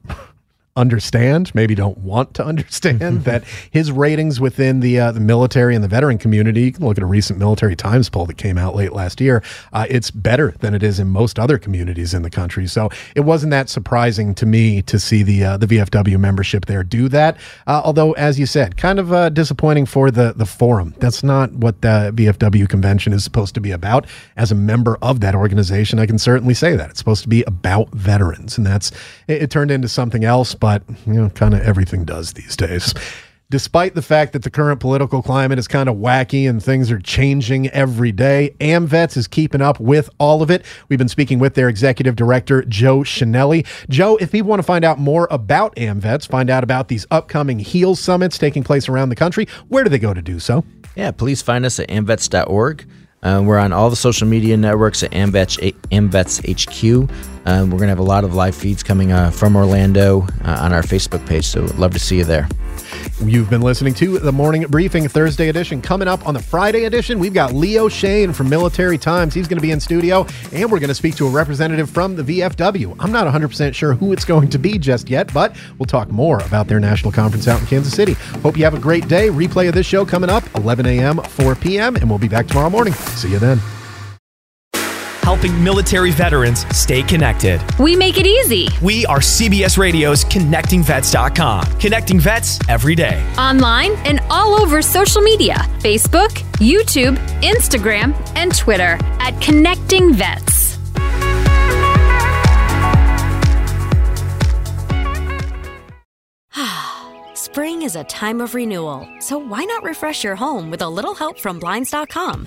Understand, maybe don't want to understand that his ratings within the uh, the military and the veteran community. You can look at a recent Military Times poll that came out late last year. Uh, it's better than it is in most other communities in the country. So it wasn't that surprising to me to see the uh, the VFW membership there do that. Uh, although, as you said, kind of uh, disappointing for the the forum. That's not what the VFW convention is supposed to be about. As a member of that organization, I can certainly say that it's supposed to be about veterans, and that's it, it turned into something else but you know, kind of everything does these days. Despite the fact that the current political climate is kind of wacky and things are changing every day, AMVETS is keeping up with all of it. We've been speaking with their executive director, Joe Chenelly. Joe, if people want to find out more about AMVETS, find out about these upcoming HEAL summits taking place around the country, where do they go to do so? Yeah, please find us at amvets.org. Uh, we're on all the social media networks at AMVETS, AMVETS HQ. Um, we're going to have a lot of live feeds coming uh, from Orlando uh, on our Facebook page, so love to see you there. You've been listening to the Morning Briefing Thursday edition. Coming up on the Friday edition, we've got Leo Shane from Military Times. He's going to be in studio, and we're going to speak to a representative from the VFW. I'm not 100% sure who it's going to be just yet, but we'll talk more about their national conference out in Kansas City. Hope you have a great day. Replay of this show coming up 11 a.m., 4 p.m., and we'll be back tomorrow morning. See you then helping military veterans stay connected. We make it easy. We are CBS Radio's ConnectingVets.com, connecting vets every day. Online and all over social media Facebook, YouTube, Instagram, and Twitter at Connecting Vets. Spring is a time of renewal, so why not refresh your home with a little help from Blinds.com?